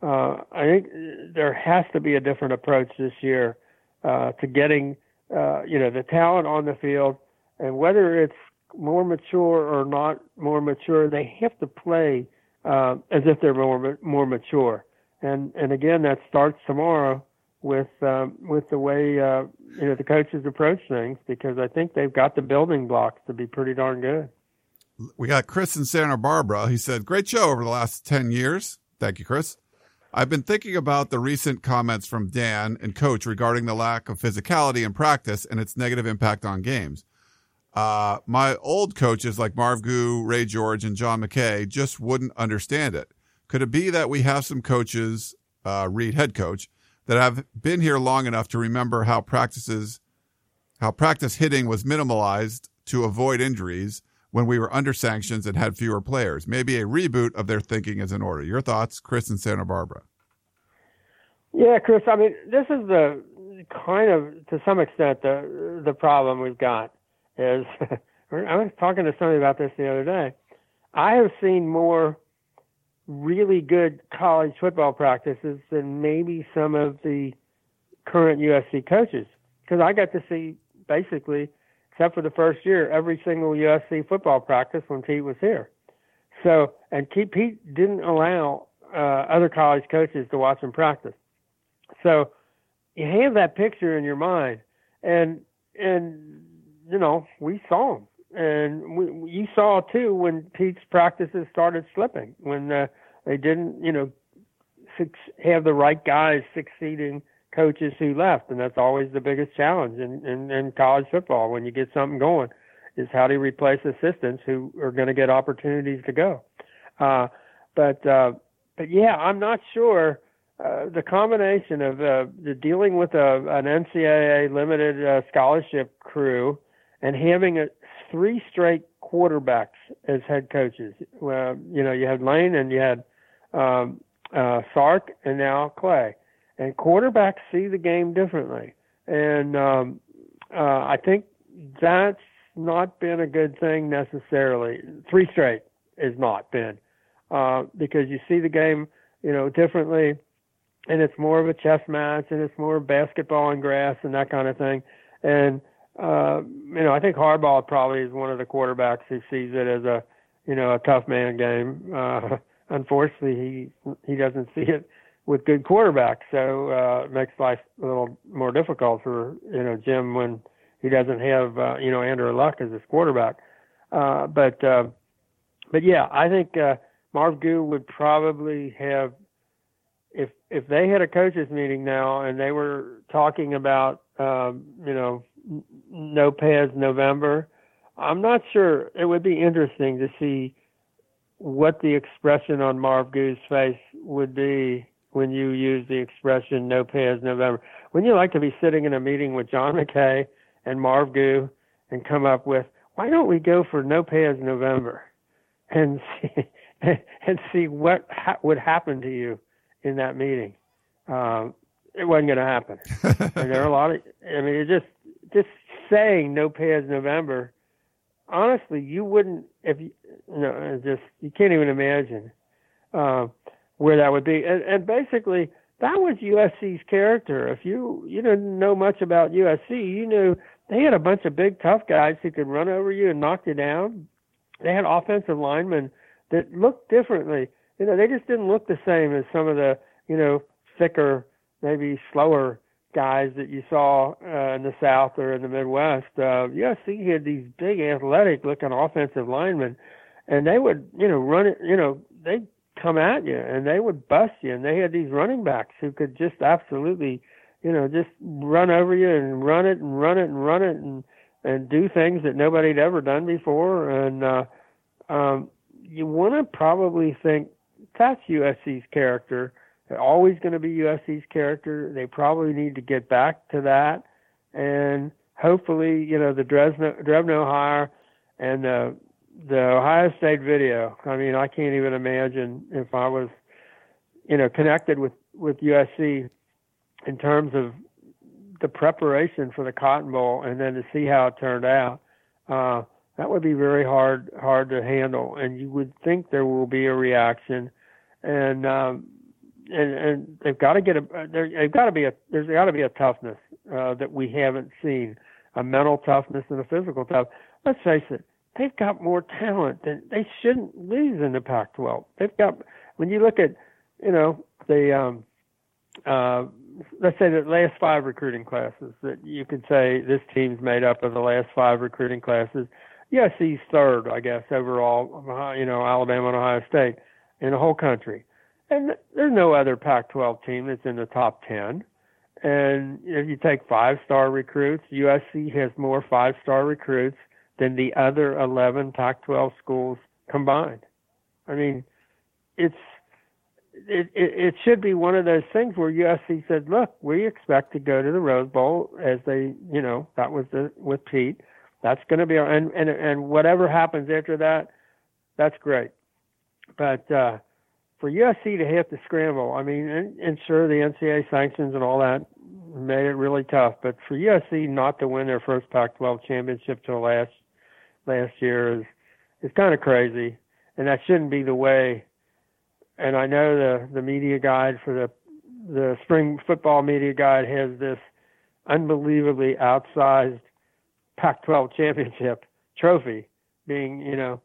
uh, I think there has to be a different approach this year uh, to getting, uh, you know, the talent on the field, and whether it's more mature or not more mature, they have to play uh, as if they're more more mature and and again that starts tomorrow with um, with the way uh, you know the coaches approach things because I think they've got the building blocks to be pretty darn good. We got Chris in Santa Barbara. He said, "Great show over the last ten years." Thank you, Chris. I've been thinking about the recent comments from Dan and Coach regarding the lack of physicality in practice and its negative impact on games. Uh, my old coaches like Marv Goux, Ray George, and John McKay just wouldn't understand it. Could it be that we have some coaches, uh, Reed head coach, that have been here long enough to remember how practices, how practice hitting was minimalized to avoid injuries when we were under sanctions and had fewer players? Maybe a reboot of their thinking is in order. Your thoughts, Chris in Santa Barbara? Yeah, Chris. I mean, this is the kind of, to some extent, the the problem we've got is. I was talking to somebody about this the other day. I have seen more really good college football practices than maybe some of the current USC coaches because I got to see basically, except for the first year, every single USC football practice when Pete was here. So, and Pete Pete didn't allow uh, other college coaches to watch him practice. So, you have that picture in your mind, and and you know we saw him and we, you saw too when Pete's practices started slipping when uh, they didn't, you know, have the right guys succeeding coaches who left, and that's always the biggest challenge in, in, in college football when you get something going. is how do you replace assistants who are going to get opportunities to go. Uh, but uh, but yeah, I'm not sure. Uh, the combination of uh, the dealing with a, an NCAA limited uh, scholarship crew and having a, three straight quarterbacks as head coaches. Well, you know, you had Lane and you had um, uh, Sark and now Clay. And quarterbacks see the game differently. And um, uh, I think that's not been a good thing necessarily. Three straight has not been uh, because you see the game, you know, differently, and it's more of a chess match, and it's more basketball and grass and that kind of thing. And uh, you know, I think Harbaugh probably is one of the quarterbacks who sees it as a, you know, a tough man game. Uh, unfortunately, he he doesn't see it with good quarterbacks, so uh, it makes life a little more difficult for you know Jim when he doesn't have uh, you know Andrew Luck as his quarterback. Uh, but uh, but yeah, I think uh, Marv Goux would probably have if if they had a coaches meeting now and they were talking about um, you know no pads November. I'm not sure. It would be interesting to see what the expression on Marv Goux's face would be when you use the expression no pads November. Wouldn't you like to be sitting in a meeting with John McKay and Marv Goux and come up with why don't we go for no pads November and see and see what ha- would happen to you in that meeting. Um, it wasn't going to happen. and there are a lot of. I mean, it just just saying no pads November. Honestly, you wouldn't if you, you know just you can't even imagine uh, where that would be. And, and basically, that was USC's character. If you you didn't know much about USC, you knew they had a bunch of big tough guys who could run over you and knock you down. They had offensive linemen that looked differently. You know, they just didn't look the same as some of the you know thicker, maybe slower guys that you saw uh, in the South or in the Midwest. Uh, USC had these big, athletic-looking offensive linemen, and they would, you know, run it. You know, they'd come at you and they would bust you. And they had these running backs who could just absolutely, you know, just run over you and run it and run it and run it and and do things that nobody had ever done before. And uh, um, you want to probably think that's USC's character they're always going to be USC's character. They probably need to get back to that, and hopefully, you know, the Dresno Drevno hire and the the Ohio State video. I mean, I can't even imagine if I was, you know, connected with with USC in terms of the preparation for the Cotton Bowl, and then to see how it turned out. Uh, that would be very hard hard to handle, and you would think there will be a reaction. And um, and, and they've got to get a there they've got to be a there's got to be a toughness uh, that we haven't seen a mental toughness and a physical tough. Let's face it, they've got more talent than they shouldn't lose in the Pac-12. They've got when you look at you know the um, uh, let's say the last five recruiting classes that you could say this team's made up of the last five recruiting classes. Yes, he's third, I guess, overall. You know, Alabama and Ohio State in the whole country and there's no other Pac 12 team that's in the top 10. And if you take five star recruits, USC has more five star recruits than the other 11 Pac 12 schools combined. I mean, it's. It, it, it should be one of those things where USC said, "Look, we expect to go to the Rose Bowl as they, you know, that was the with Pete. That's going to be our, and and and whatever happens after that, that's great. But uh, for USC to have to scramble, I mean, and, and sure the NCAA sanctions and all that made it really tough, but for USC not to win their first Pac-12 championship till last last year is is kind of crazy, and that shouldn't be the way. And I know the the media guide for the the spring football media guide has this unbelievably outsized Pac-12 championship trophy being, you know,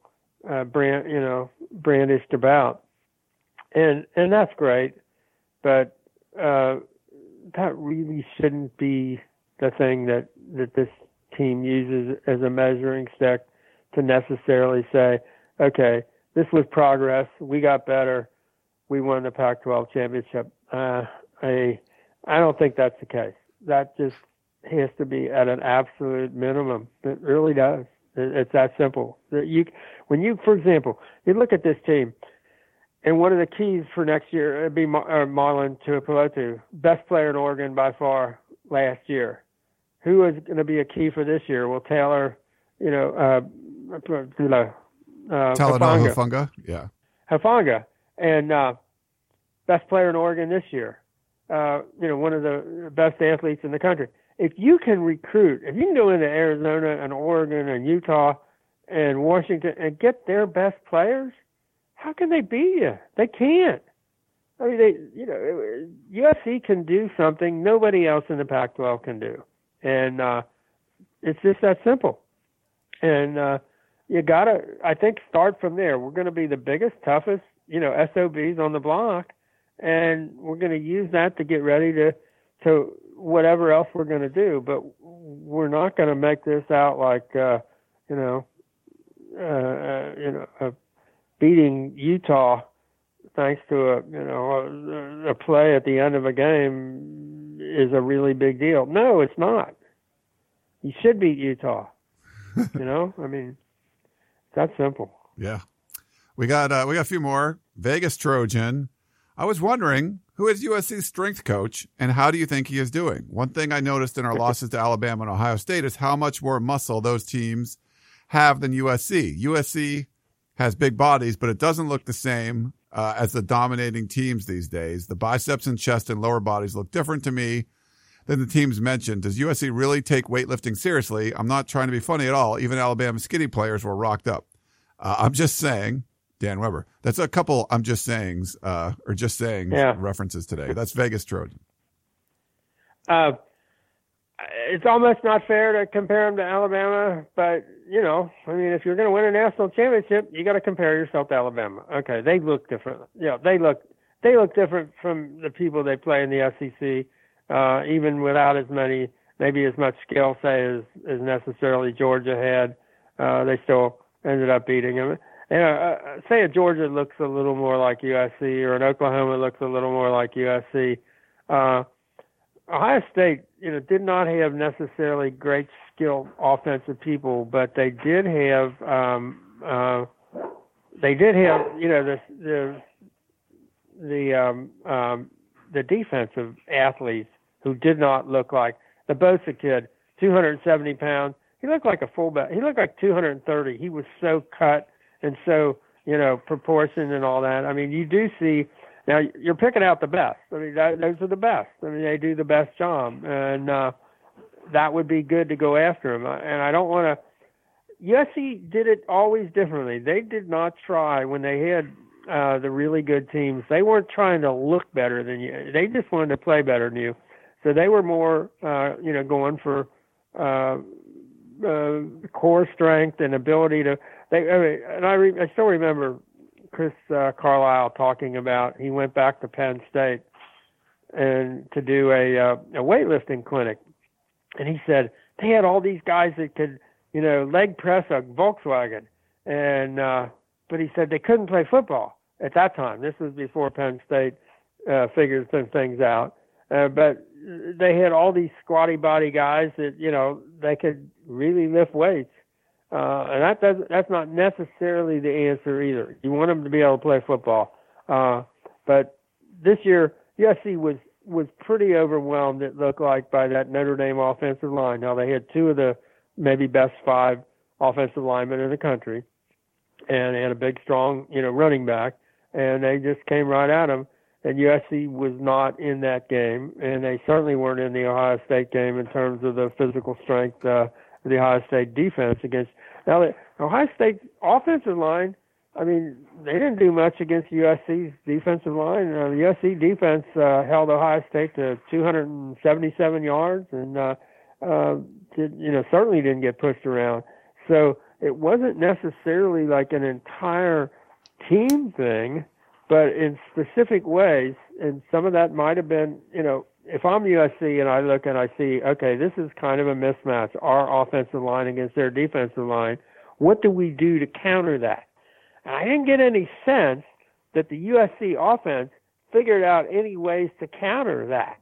uh, brand, you know, brandished about and and that's great, but uh, that really shouldn't be the thing that that this team uses as a measuring stick to necessarily say, okay, this was progress, we got better, we won the Pac-12 championship. Uh, I I don't think that's the case. That just has to be at an absolute minimum. It really does. It's that simple. You, when you, for example, you look at this team, and one of the keys for next year would be uh, Marlon Tuipulotu, best player in Oregon by far last year. Who is going to be a key for this year? Well, Taylor, you know, uh, uh, Talanoa Hufanga, yeah, Hufanga, and uh, best player in Oregon this year. Uh, you know, one of the best athletes in the country. If you can recruit, if you can go into Arizona and Oregon and Utah and Washington and get their best players, how can they beat you? They can't. I mean, they, you know, USC can do something nobody else in the Pac-12 can do, and uh, it's just that simple. And uh, you gotta, I think, start from there. We're going to be the biggest, toughest, you know, SOBs on the block, and we're going to use that to get ready to to whatever else we're going to do. But we're not going to make this out like, uh, you know, uh, uh, you know, uh, beating Utah thanks to a you know a, a play at the end of a game is a really big deal. No, it's not. You should beat Utah. you know, I mean, that simple. Yeah, we got uh, we got a few more. Vegas Trojan. I was wondering who is USC's strength coach and how do you think he is doing? One thing I noticed in our losses to Alabama and Ohio State is how much more muscle those teams have than USC. USC has big bodies, but it doesn't look the same uh, as the dominating teams these days. The biceps and chest and lower bodies look different to me than the teams mentioned. Does USC really take weightlifting seriously? I'm not trying to be funny at all. Even Alabama skinny players were rocked up. Uh, I'm just saying, Dan Weber. That's a couple. I'm just sayings, uh, or just saying yeah. references today. That's Vegas Trojan. Uh, it's almost not fair to compare them to Alabama, but you know, I mean, if you're going to win a national championship, you got to compare yourself to Alabama. Okay, they look different. Yeah, they look they look different from the people they play in the SEC, uh, even without as many, maybe as much skill, say as as necessarily Georgia had. Uh, they still ended up beating them. And uh, uh say a Georgia looks a little more like USC, or an Oklahoma looks a little more like USC. Uh, Ohio State, you know, did not have necessarily great skilled offensive people, but they did have um, uh, they did have you know the the the um, um, the defensive athletes who did not look like the Bosa kid, 270 pounds. He looked like a fullback. He looked like 230. He was so cut and so you know proportioned and all that. I mean, you do see now you're picking out the best. I mean, that, those are the best. I mean, they do the best job, and uh, that would be good to go after them. And I don't want to. Yes, he did it always differently. They did not try when they had uh, the really good teams. They weren't trying to look better than you. They just wanted to play better than you. So they were more, uh, you know, going for uh, uh, core strength and ability to. They, I mean, and I, re, I still remember Chris uh, Carlisle talking about he went back to Penn State and to do a uh, a weightlifting clinic, and he said they had all these guys that could you know leg press a Volkswagen, and uh, but he said they couldn't play football at that time. This was before Penn State uh, figured some things out, uh, but they had all these squatty body guys that you know they could really lift weights uh, and that does, that's not necessarily the answer either. You want them to be able to play football. Uh, but this year, USC was was pretty overwhelmed. It looked like by that Notre Dame offensive line. Now they had two of the maybe best five offensive linemen in the country, and had a big, strong, you know, running back, and they just came right at them. And USC was not in that game, and they certainly weren't in the Ohio State game in terms of the physical strength. Uh, the Ohio State defense against. Now, the Ohio State offensive line, I mean, they didn't do much against USC's defensive line. Uh, the USC defense uh, held Ohio State to 277 yards, and uh, uh, did, you know certainly didn't get pushed around. So it wasn't necessarily like an entire team thing, but in specific ways, and some of that might have been, you know, if I'm USC and I look and I see, okay, this is kind of a mismatch, our offensive line against their defensive line. What do we do to counter that? And I didn't get any sense that the USC offense figured out any ways to counter that.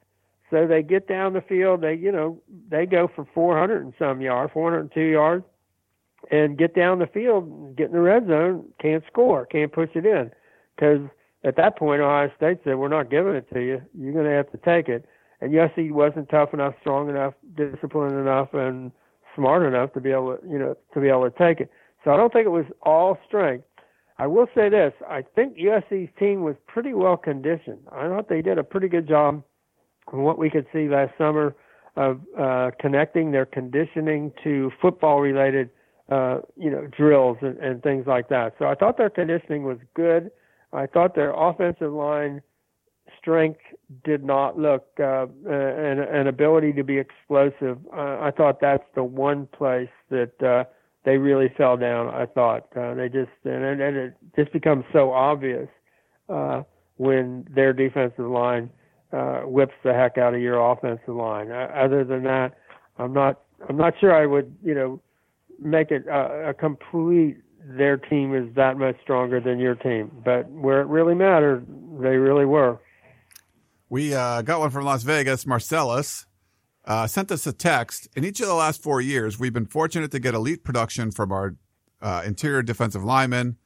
So they get down the field, they you know they go for 400 and some yards, 402 yards, and get down the field, get in the red zone, can't score, can't push it in, because at that point Ohio State said we're not giving it to you. You're going to have to take it. And USC wasn't tough enough, strong enough, disciplined enough, and smart enough to be able to, you know, to be able to take it. So I don't think it was all strength. I will say this: I think USC's team was pretty well conditioned. I thought they did a pretty good job from what we could see last summer of uh, connecting their conditioning to football-related, uh, you know, drills and, and things like that. So I thought their conditioning was good. I thought their offensive line strength did not look uh, an, an ability to be explosive. Uh, I thought that's the one place that uh, they really fell down. I thought uh, they just and, and it just becomes so obvious uh, when their defensive line uh, whips the heck out of your offensive line. Uh, other than that, I'm not I'm not sure I would you know make it a, a complete. Their team is that much stronger than your team, but where it really mattered, they really were. We uh, got one from Las Vegas, Marcellus. Uh, sent us a text. In each of the last four years, we've been fortunate to get elite production from our uh, interior defensive linemen.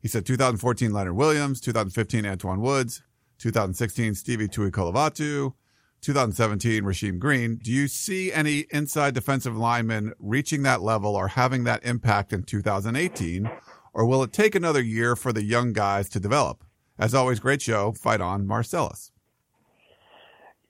He said 2014 Leonard Williams, 2015 Antwaun Woods, 2016 Stevie Tu'ikolovatu, 2017 Rasheem Green. Do you see any inside defensive linemen reaching that level or having that impact in 2018? Or will it take another year for the young guys to develop? As always, great show. Fight on, Marcellus.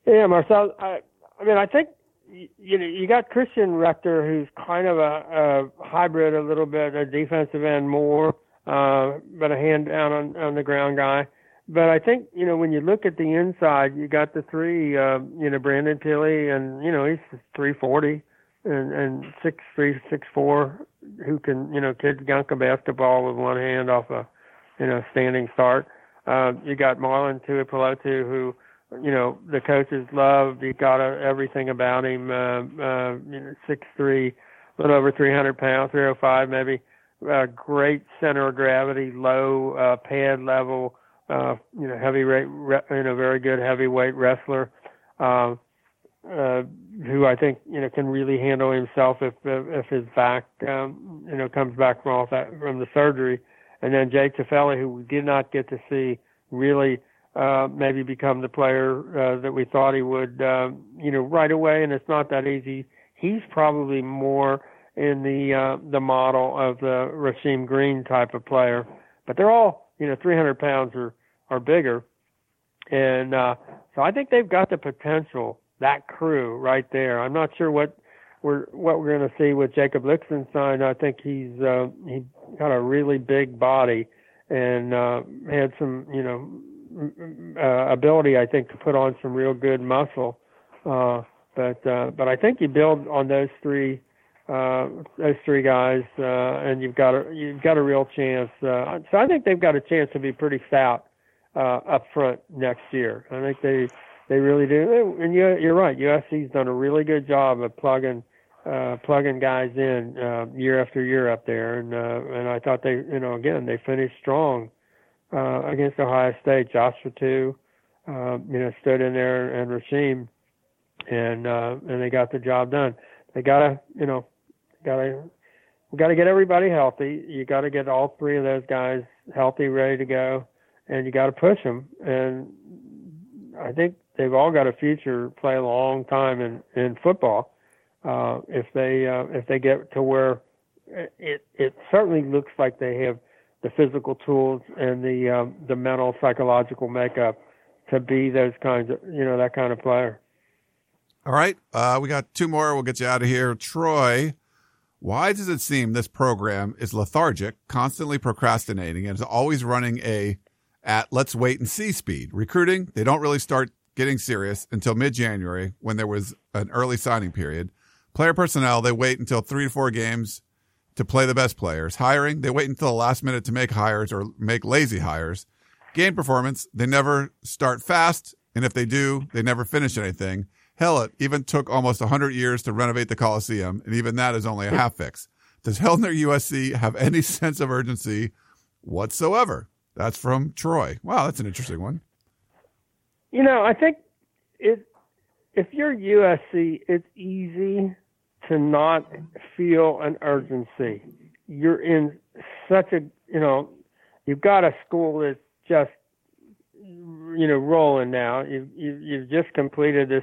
Yeah, Marcel. I, I mean, I think you know you got Christian Rector, who's kind of a, a hybrid, a little bit a defensive end more, uh, but a hand down on, on the ground guy. But I think you know when you look at the inside, you got the three, uh, you know, Brandon Pili, and you know he's 340 and and six three six four, who can you know kid gunk a basketball with one hand off a you know standing start. Uh, you got Marlon Tuipulotu, who you know the coaches loved. He got a, everything about him. Uh, uh, you know, six three, a little over three hundred pounds, three oh five maybe. Uh, great center of gravity, low uh, pad level. Uh, you know, heavy rate, re, you know, very good heavyweight wrestler. Uh, uh, who I think you know can really handle himself if if his back um, you know comes back from all that from the surgery, and then Jake Tufele, who we did not get to see really uh, maybe become the player uh, that we thought he would, uh, you know, right away. And it's not that easy. He's probably more in the uh, the model of the Rasheem Green type of player, but they're all, you know, 300 pounds or or bigger, and uh, so I think they've got the potential. That crew right there. I'm not sure what we're what we're going to see with Jacob Lichtenstein. I think he's uh, he got a really big body and uh, had some, you know, uh, ability, I think, to put on some real good muscle. Uh, but uh, but I think you build on those three uh, those three guys, uh, and you've got a you've got a real chance. Uh, so I think they've got a chance to be pretty stout uh, up front next year. I think they they really do. And you, you're right. USC's done a really good job of plugging uh, plugging guys in uh, year after year up there, and uh, and I thought they you know again they finished strong uh, against Ohio State. Joshua too, uh, you know, stood in there and Rasheem, and uh, and they got the job done. They gotta, you know, gotta we got to get everybody healthy. You got to get all three of those guys healthy, ready to go, and you got to push them. And I think they've all got a future, play a long time in in football. Uh, if they uh, if they get to where it it certainly looks like they have the physical tools and the um, the mental psychological makeup to be those kinds of you know that kind of player. All right, uh, we got two more. We'll get you out of here, Troy. Why does it seem this program is lethargic, constantly procrastinating, and is always running a at let's wait and see speed? Recruiting, they don't really start getting serious until mid January when there was an early signing period. Player personnel, they wait until three to four games to play the best players. Hiring, they wait until the last minute to make hires or make lazy hires. Game performance, they never start fast, and if they do, they never finish anything. Hell, it even took almost 100 years to renovate the Coliseum, and even that is only a half fix. Does Hellner USC have any sense of urgency whatsoever? That's from Troy. Wow, that's an interesting one. You know, I think it, if you're USC, it's easy to not feel an urgency. you're in such a you know you've got a school that's just you know rolling now. You've you've, you've just completed this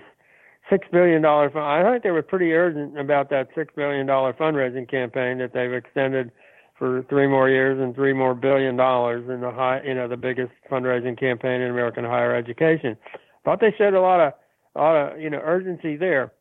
six billion dollar fund. I think they were pretty urgent about that six billion dollar fundraising campaign that they've extended for three more years and three more billion dollars in the high, you know, the biggest fundraising campaign in American higher education. Thought they showed a lot of, a lot of, you know, urgency there.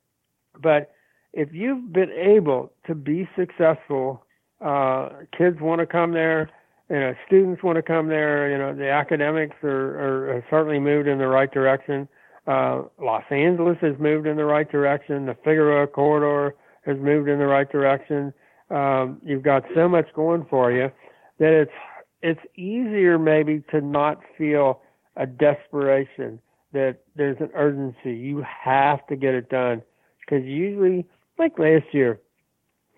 But if you've been able to be successful, uh, kids want to come there, you know, students want to come there. You know, the academics are, are, are certainly moved in the right direction. Uh, Los Angeles has moved in the right direction. The Figueroa corridor has moved in the right direction. Um, you've got so much going for you that it's it's easier maybe to not feel a desperation that there's an urgency. You have to get it done because usually, like last year,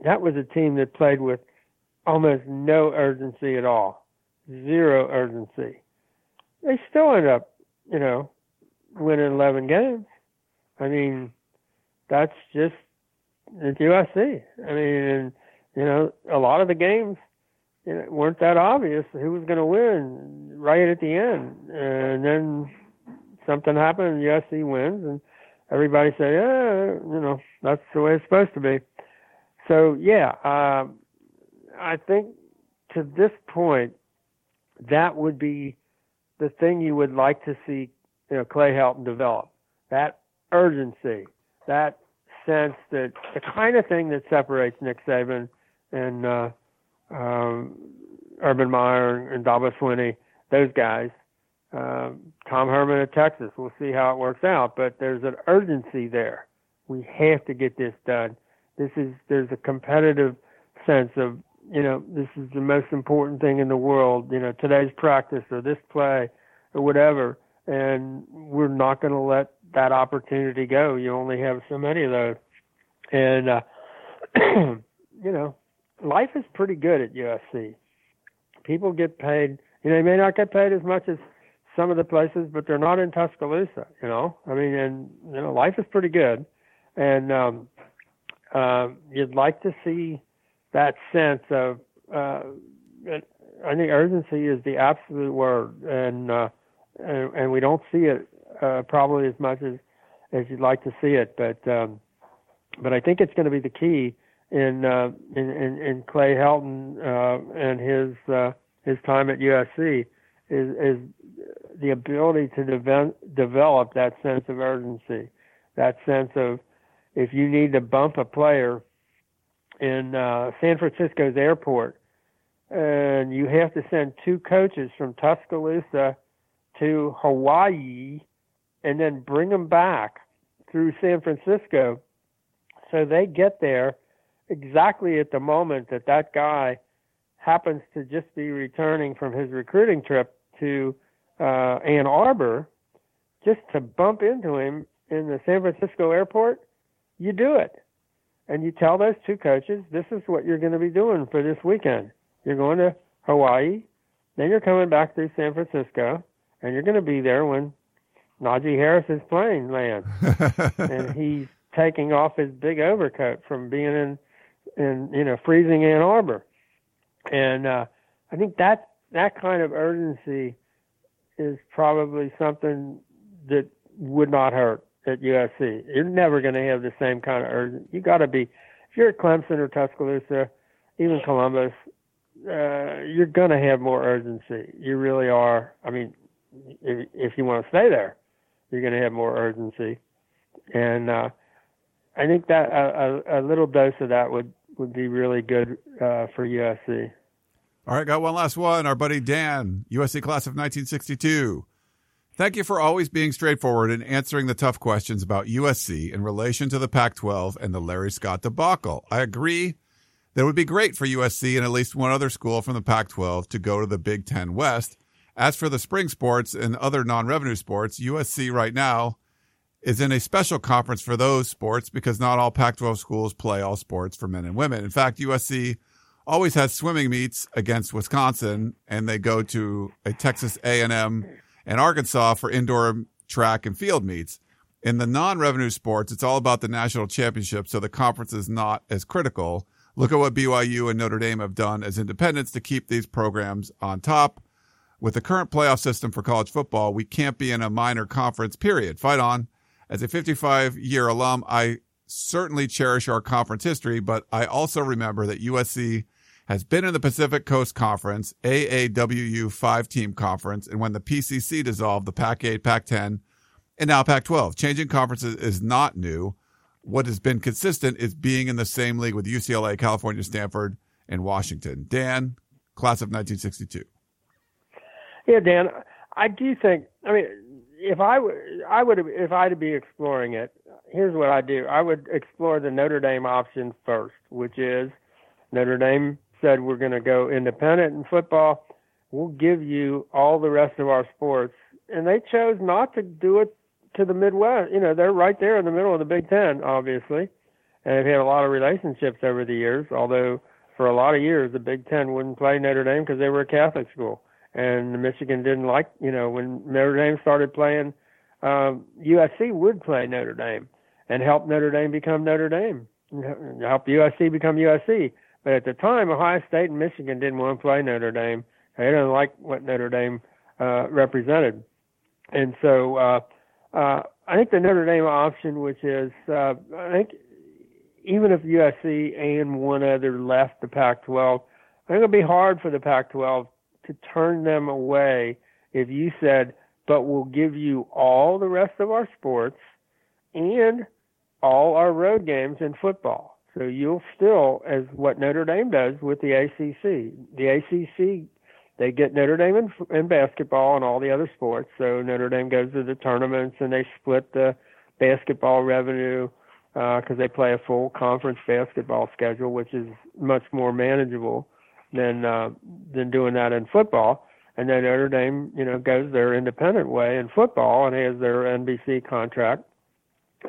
that was a team that played with almost no urgency at all, zero urgency. They still end up, you know, winning 11 games. I mean, that's just it's USC. I mean, you know, a lot of the games you know, weren't that obvious who was going to win right at the end, and then something happened, and USC wins, and everybody said, "Yeah, you know, that's the way it's supposed to be." So yeah, uh, I think to this point, that would be the thing you would like to see, you know, Clay helped develop that urgency, that sense that the kind of thing that separates Nick Saban and uh, um, Urban Meyer and Dabo Swinney, those guys. Um, Tom Herman at Texas. We'll see how it works out, but there's an urgency there. We have to get this done. This is there's a competitive sense of you know this is the most important thing in the world. You know today's practice or this play or whatever, and we're not going to let that opportunity go. You only have so many of those, and uh, you know life is pretty good at USC. People get paid. You know, they may not get paid as much as some of the places, but they're not in Tuscaloosa. You know, I mean, and you know, life is pretty good, and um, uh, you'd like to see that sense of. Uh, I think urgency is the absolute word, and uh, and, and we don't see it uh, probably as much as as you'd like to see it, but um, but I think it's going to be the key in uh, in, in, in Clay Helton uh, and his uh, his time at USC is is the ability to de- develop that sense of urgency, that sense of if you need to bump a player in uh, San Francisco's airport and you have to send two coaches from Tuscaloosa to Hawaii and then bring them back through San Francisco so they get there exactly at the moment that that guy happens to just be returning from his recruiting trip to uh, Ann Arbor, just to bump into him in the San Francisco airport, you do it. And you tell those two coaches, this is what you're going to be doing for this weekend. You're going to Hawaii, then you're coming back through San Francisco, and you're going to be there when Najee Harris's plane lands. and he's taking off his big overcoat from being in in you know freezing Ann Arbor, and uh, I think that that kind of urgency is probably something that would not hurt at USC. You're never going to have the same kind of urgency. You got to be if you're at Clemson or Tuscaloosa, even Columbus, uh, you're going to have more urgency. You really are. I mean, if, you want to stay there, you're going to have more urgency, and uh, I think that a, a, a little dose of that would would be really good uh, for USC. All right, got one last one. Our buddy Dan, USC class of 1962. Thank you for always being straightforward and answering the tough questions about USC in relation to the Pac 12 and the Larry Scott debacle. I agree that it would be great for USC and at least one other school from the Pac 12 to go to the Big Ten West. As for the spring sports and other non revenue sports, USC right now is in a special conference for those sports because not all Pac 12 schools play all sports for men and women. In fact, USC always has swimming meets against Wisconsin and they go to a Texas A&M and Arkansas for indoor track and field meets. In the non-revenue sports, it's all about the national championship, so the conference is not as critical. Look at what BYU and Notre Dame have done as independents to keep these programs on top. With the current playoff system for college football, we can't be in a minor conference, period. Fight on. As a 55 year alum, I certainly cherish our conference history, but I also remember that USC has been in the Pacific Coast Conference, AAWU five team conference, and when the PCC dissolved, the Pac 8, Pac 10, and now Pac 12. Changing conferences is not new. What has been consistent is being in the same league with UCLA, California, Stanford, and Washington. Dan, class of 1962. Yeah, Dan, I do think, I mean, if I would, I would, if I'd be exploring it, here's what I do. I would explore the Notre Dame option first, which is Notre Dame said we're going to go independent in football. We'll give you all the rest of our sports, and they chose not to do it to the Midwest. You know, they're right there in the middle of the Big Ten, obviously, and they've had a lot of relationships over the years. Although for a lot of years the Big Ten wouldn't play Notre Dame because they were a Catholic school, and Michigan didn't like. You know, when Notre Dame started playing, um, USC would play Notre Dame and help Notre Dame become Notre Dame, help USC become USC. But at the time, Ohio State and Michigan didn't want to play Notre Dame. They didn't like what Notre Dame uh, represented, and so uh, uh, I think the Notre Dame option, which is uh, I think even if USC and one other left the Pac-12, I think it'll be hard for the Pac-12 to turn them away if you said, "But we'll give you all the rest of our sports and all our road games in football." So you'll still, as what Notre Dame does with the ACC, the ACC, they get Notre Dame in, in basketball and all the other sports. So Notre Dame goes to the tournaments and they split the basketball revenue because uh, they play a full conference basketball schedule, which is much more manageable than uh, than doing that in football. And then Notre Dame, you know, goes their independent way in football and has their NBC contract.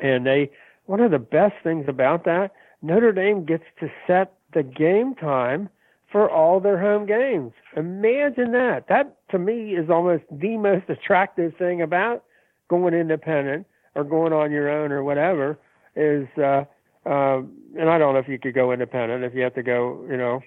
And they, one of the best things about that Notre Dame gets to set the game time for all their home games. Imagine that. That to me is almost the most attractive thing about going independent or going on your own or whatever is uh uh, and I don't know if you could go independent if you have to go, you know,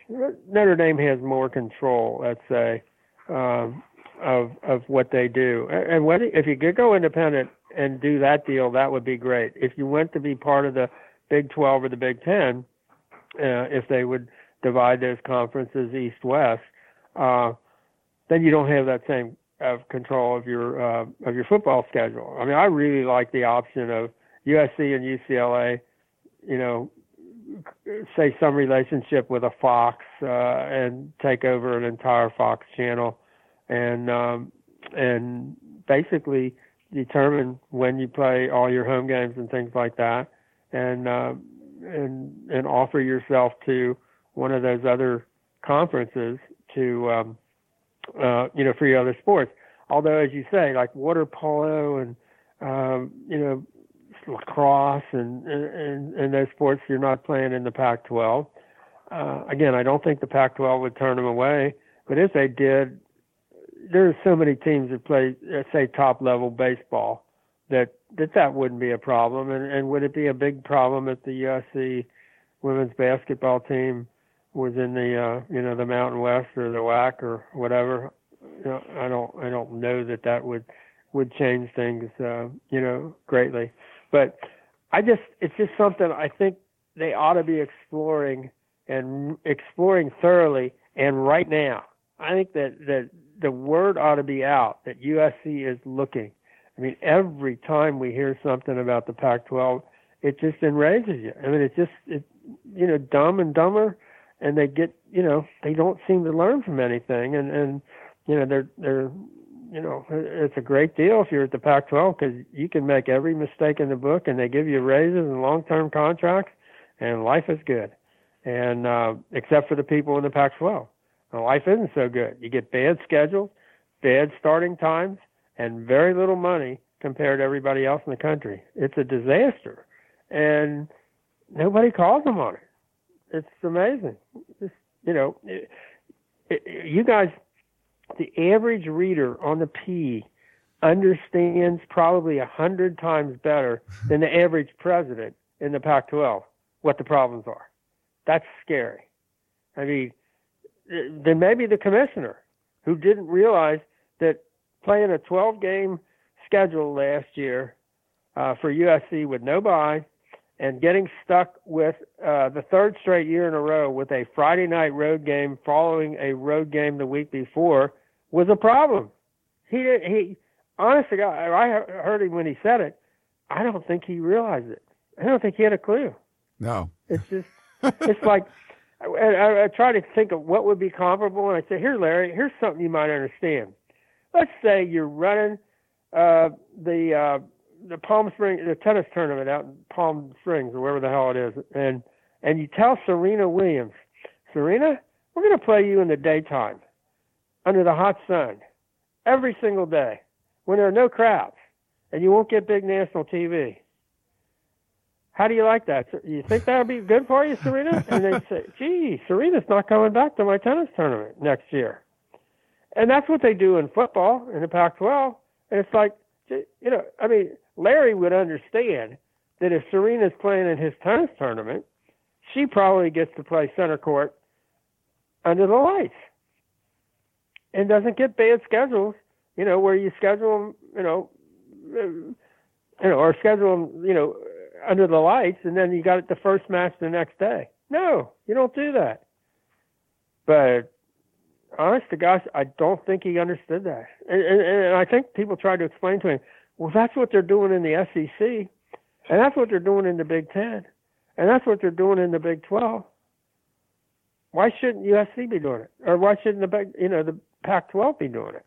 Notre Dame has more control, let's say, um, of of what they do. And what if you could go independent and do that deal, that would be great. If you went to be part of the Big 12 or the Big 10, uh, if they would divide those conferences east west, uh, then you don't have that same of control of your uh, of your football schedule. I mean, I really like the option of USC and UCLA, you know, say some relationship with a Fox uh, and take over an entire Fox channel, and um, and basically determine when you play all your home games and things like that and uh, and and offer yourself to one of those other conferences to um, uh, you know for your other sports. Although, as you say, like water polo and um, you know lacrosse and, and and those sports you're not playing in the Pac-12. Uh, again, I don't think the Pac-12 would turn them away, but if they did, there are so many teams that play, uh, say, top level baseball that that that wouldn't be a problem. And, and would it be a big problem if the USC women's basketball team was in the uh, you know the Mountain West or the WAC or whatever? You know, I don't I don't know that that would would change things uh, you know greatly. But I just it's just something I think they ought to be exploring and exploring thoroughly and right now. I think that that the word ought to be out that USC is looking I mean, every time we hear something about the Pac-12, it just enrages you. I mean, it's just it, you know, dumb and dumber, and they get, you know, they don't seem to learn from anything, and and you know, they're they're, you know, it's a great deal if you're at the Pac-12 because you can make every mistake in the book, and they give you raises and long-term contracts, and life is good, and uh, except for the people in the Pac-12, now, life isn't so good. You get bad schedules, bad starting times and very little money compared to everybody else in the country. It's a disaster, and nobody calls them on it. It's amazing. It's, you know, it, it, you guys, the average reader on the P understands probably a hundred times better than the average president in the Pac-12 what the problems are. That's scary. I mean, then maybe the commissioner who didn't realize that playing a 12 game schedule last year uh, for USC with no bye and getting stuck with uh, the third straight year in a row with a Friday night road game following a road game the week before was a problem. He did, he honestly, I heard him when he said it. I don't think he realized it. I don't think he had a clue. No, it's just it's like I, I, I try to think of what would be comparable, and I say, "Here, Larry, here's something you might understand. Let's say you're running uh, the uh, the Palm Springs the tennis tournament out in Palm Springs or wherever the hell it is, and and you tell Serena Williams, Serena, we're going to play you in the daytime, under the hot sun, every single day, when there are no crowds, and you won't get big national TV. How do you like that? You think that would be good for you, Serena? And they say, gee, Serena's not coming back to my tennis tournament next year. And that's what they do in football in the Pac 12. And it's like, you know, I mean, Larry would understand that if Serena's playing in his tennis tournament, she probably gets to play center court under the lights and doesn't get bad schedules, you know, where you schedule them, you know, you know, or schedule them, you know, under the lights, and then you got it the first match the next day. No, you don't do that. But honest to gosh, I don't think he understood that, and, and, and I think people tried to explain to him, well, that's what they're doing in the SEC, and that's what they're doing in the Big Ten, and that's what they're doing in the Big Twelve. Why shouldn't USC be doing it, or why shouldn't the Big, you know, the Pac-12 be doing it?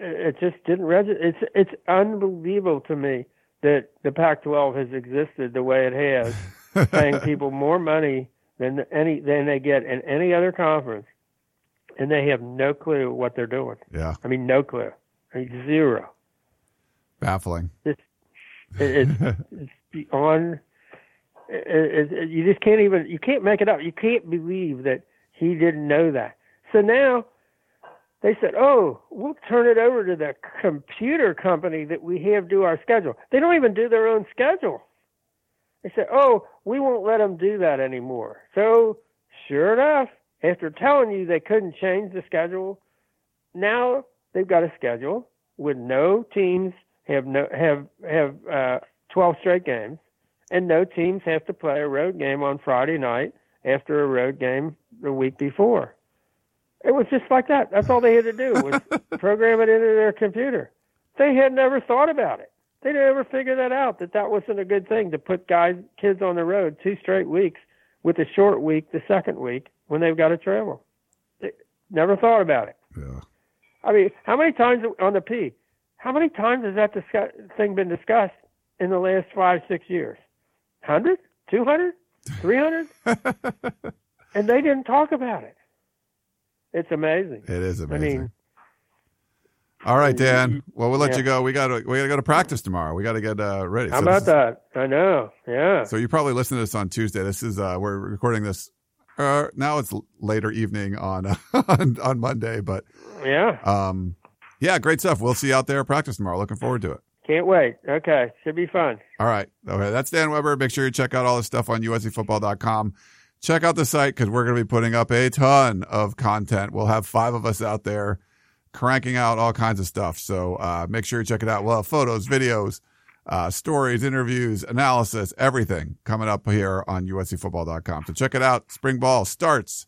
It just didn't register. It's it's unbelievable to me that the Pac-12 has existed the way it has, paying people more money than any than they get in any other conference, and they have no clue what they're doing. Yeah, I mean no clue, I mean, zero. Baffling. It's it's, it's beyond. It, it, you just can't even you can't make it up. You can't believe that he didn't know that. So now they said, "Oh, we'll turn it over to the computer company that we have do our schedule." They don't even do their own schedule. They said, "Oh, we won't let them do that anymore." So, sure enough, after telling you they couldn't change the schedule, now they've got a schedule with no teams have no have have uh, 12 straight games, and no teams have to play a road game on Friday night after a road game the week before. It was just like that. That's all they had to do was program it into their computer. They had never thought about it. They never figured that out. That that wasn't a good thing to put guys, kids on the road two straight weeks with a short week the second week when they've got to travel. They never thought about it. Yeah. I mean, how many times on the P? How many times has that discuss, thing been discussed in the last five, six years? Hundred, two hundred, three hundred, and they didn't talk about it. It's amazing. It is amazing. I mean, all right, Dan. Well, we'll let yeah. you go. We got to we got to go to practice tomorrow. We got to get uh, ready. How so about that? I know. Yeah. So you probably listen to this on Tuesday. This is uh, we're recording this. Uh, now it's later evening on, on on Monday, but yeah. Um, yeah, great stuff. We'll see you out there at practice tomorrow. Looking forward to it. Can't wait. Okay, should be fun. All right. Okay, that's Dan Weber. Make sure you check out all the stuff on USCFootball.com check out the site because we're going to be putting up a ton of content. We'll have five of us out there cranking out all kinds of stuff. So uh, make sure you check it out. We'll have photos, videos, uh, stories, interviews, analysis, everything coming up here on USCFootball.com. So check it out. Spring ball starts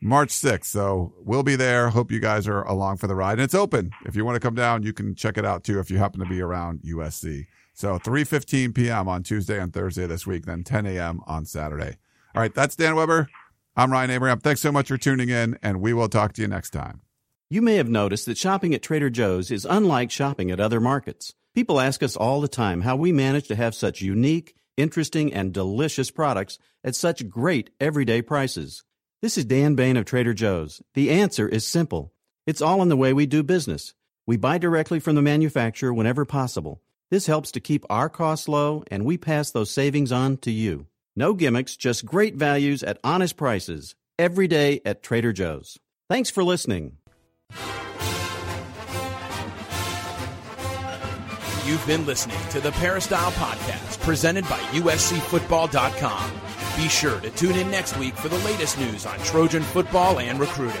March 6th. So we'll be there. Hope you guys are along for the ride. And it's open. If you want to come down, you can check it out too if you happen to be around USC. So 3.15 p.m. on Tuesday and Thursday this week, then 10 a.m. on Saturday. All right, that's Dan Weber. I'm Ryan Abraham. Thanks so much for tuning in, and we will talk to you next time. You may have noticed that shopping at Trader Joe's is unlike shopping at other markets. People ask us all the time how we manage to have such unique, interesting, and delicious products at such great everyday prices. This is Dan Bane of Trader Joe's. The answer is simple. It's all in the way we do business. We buy directly from the manufacturer whenever possible. This helps to keep our costs low, and we pass those savings on to you. No gimmicks, just great values at honest prices. Every day at Trader Joe's. Thanks for listening. You've been listening to the Peristyle Podcast presented by USCFootball.com. Be sure to tune in next week for the latest news on Trojan football and recruiting.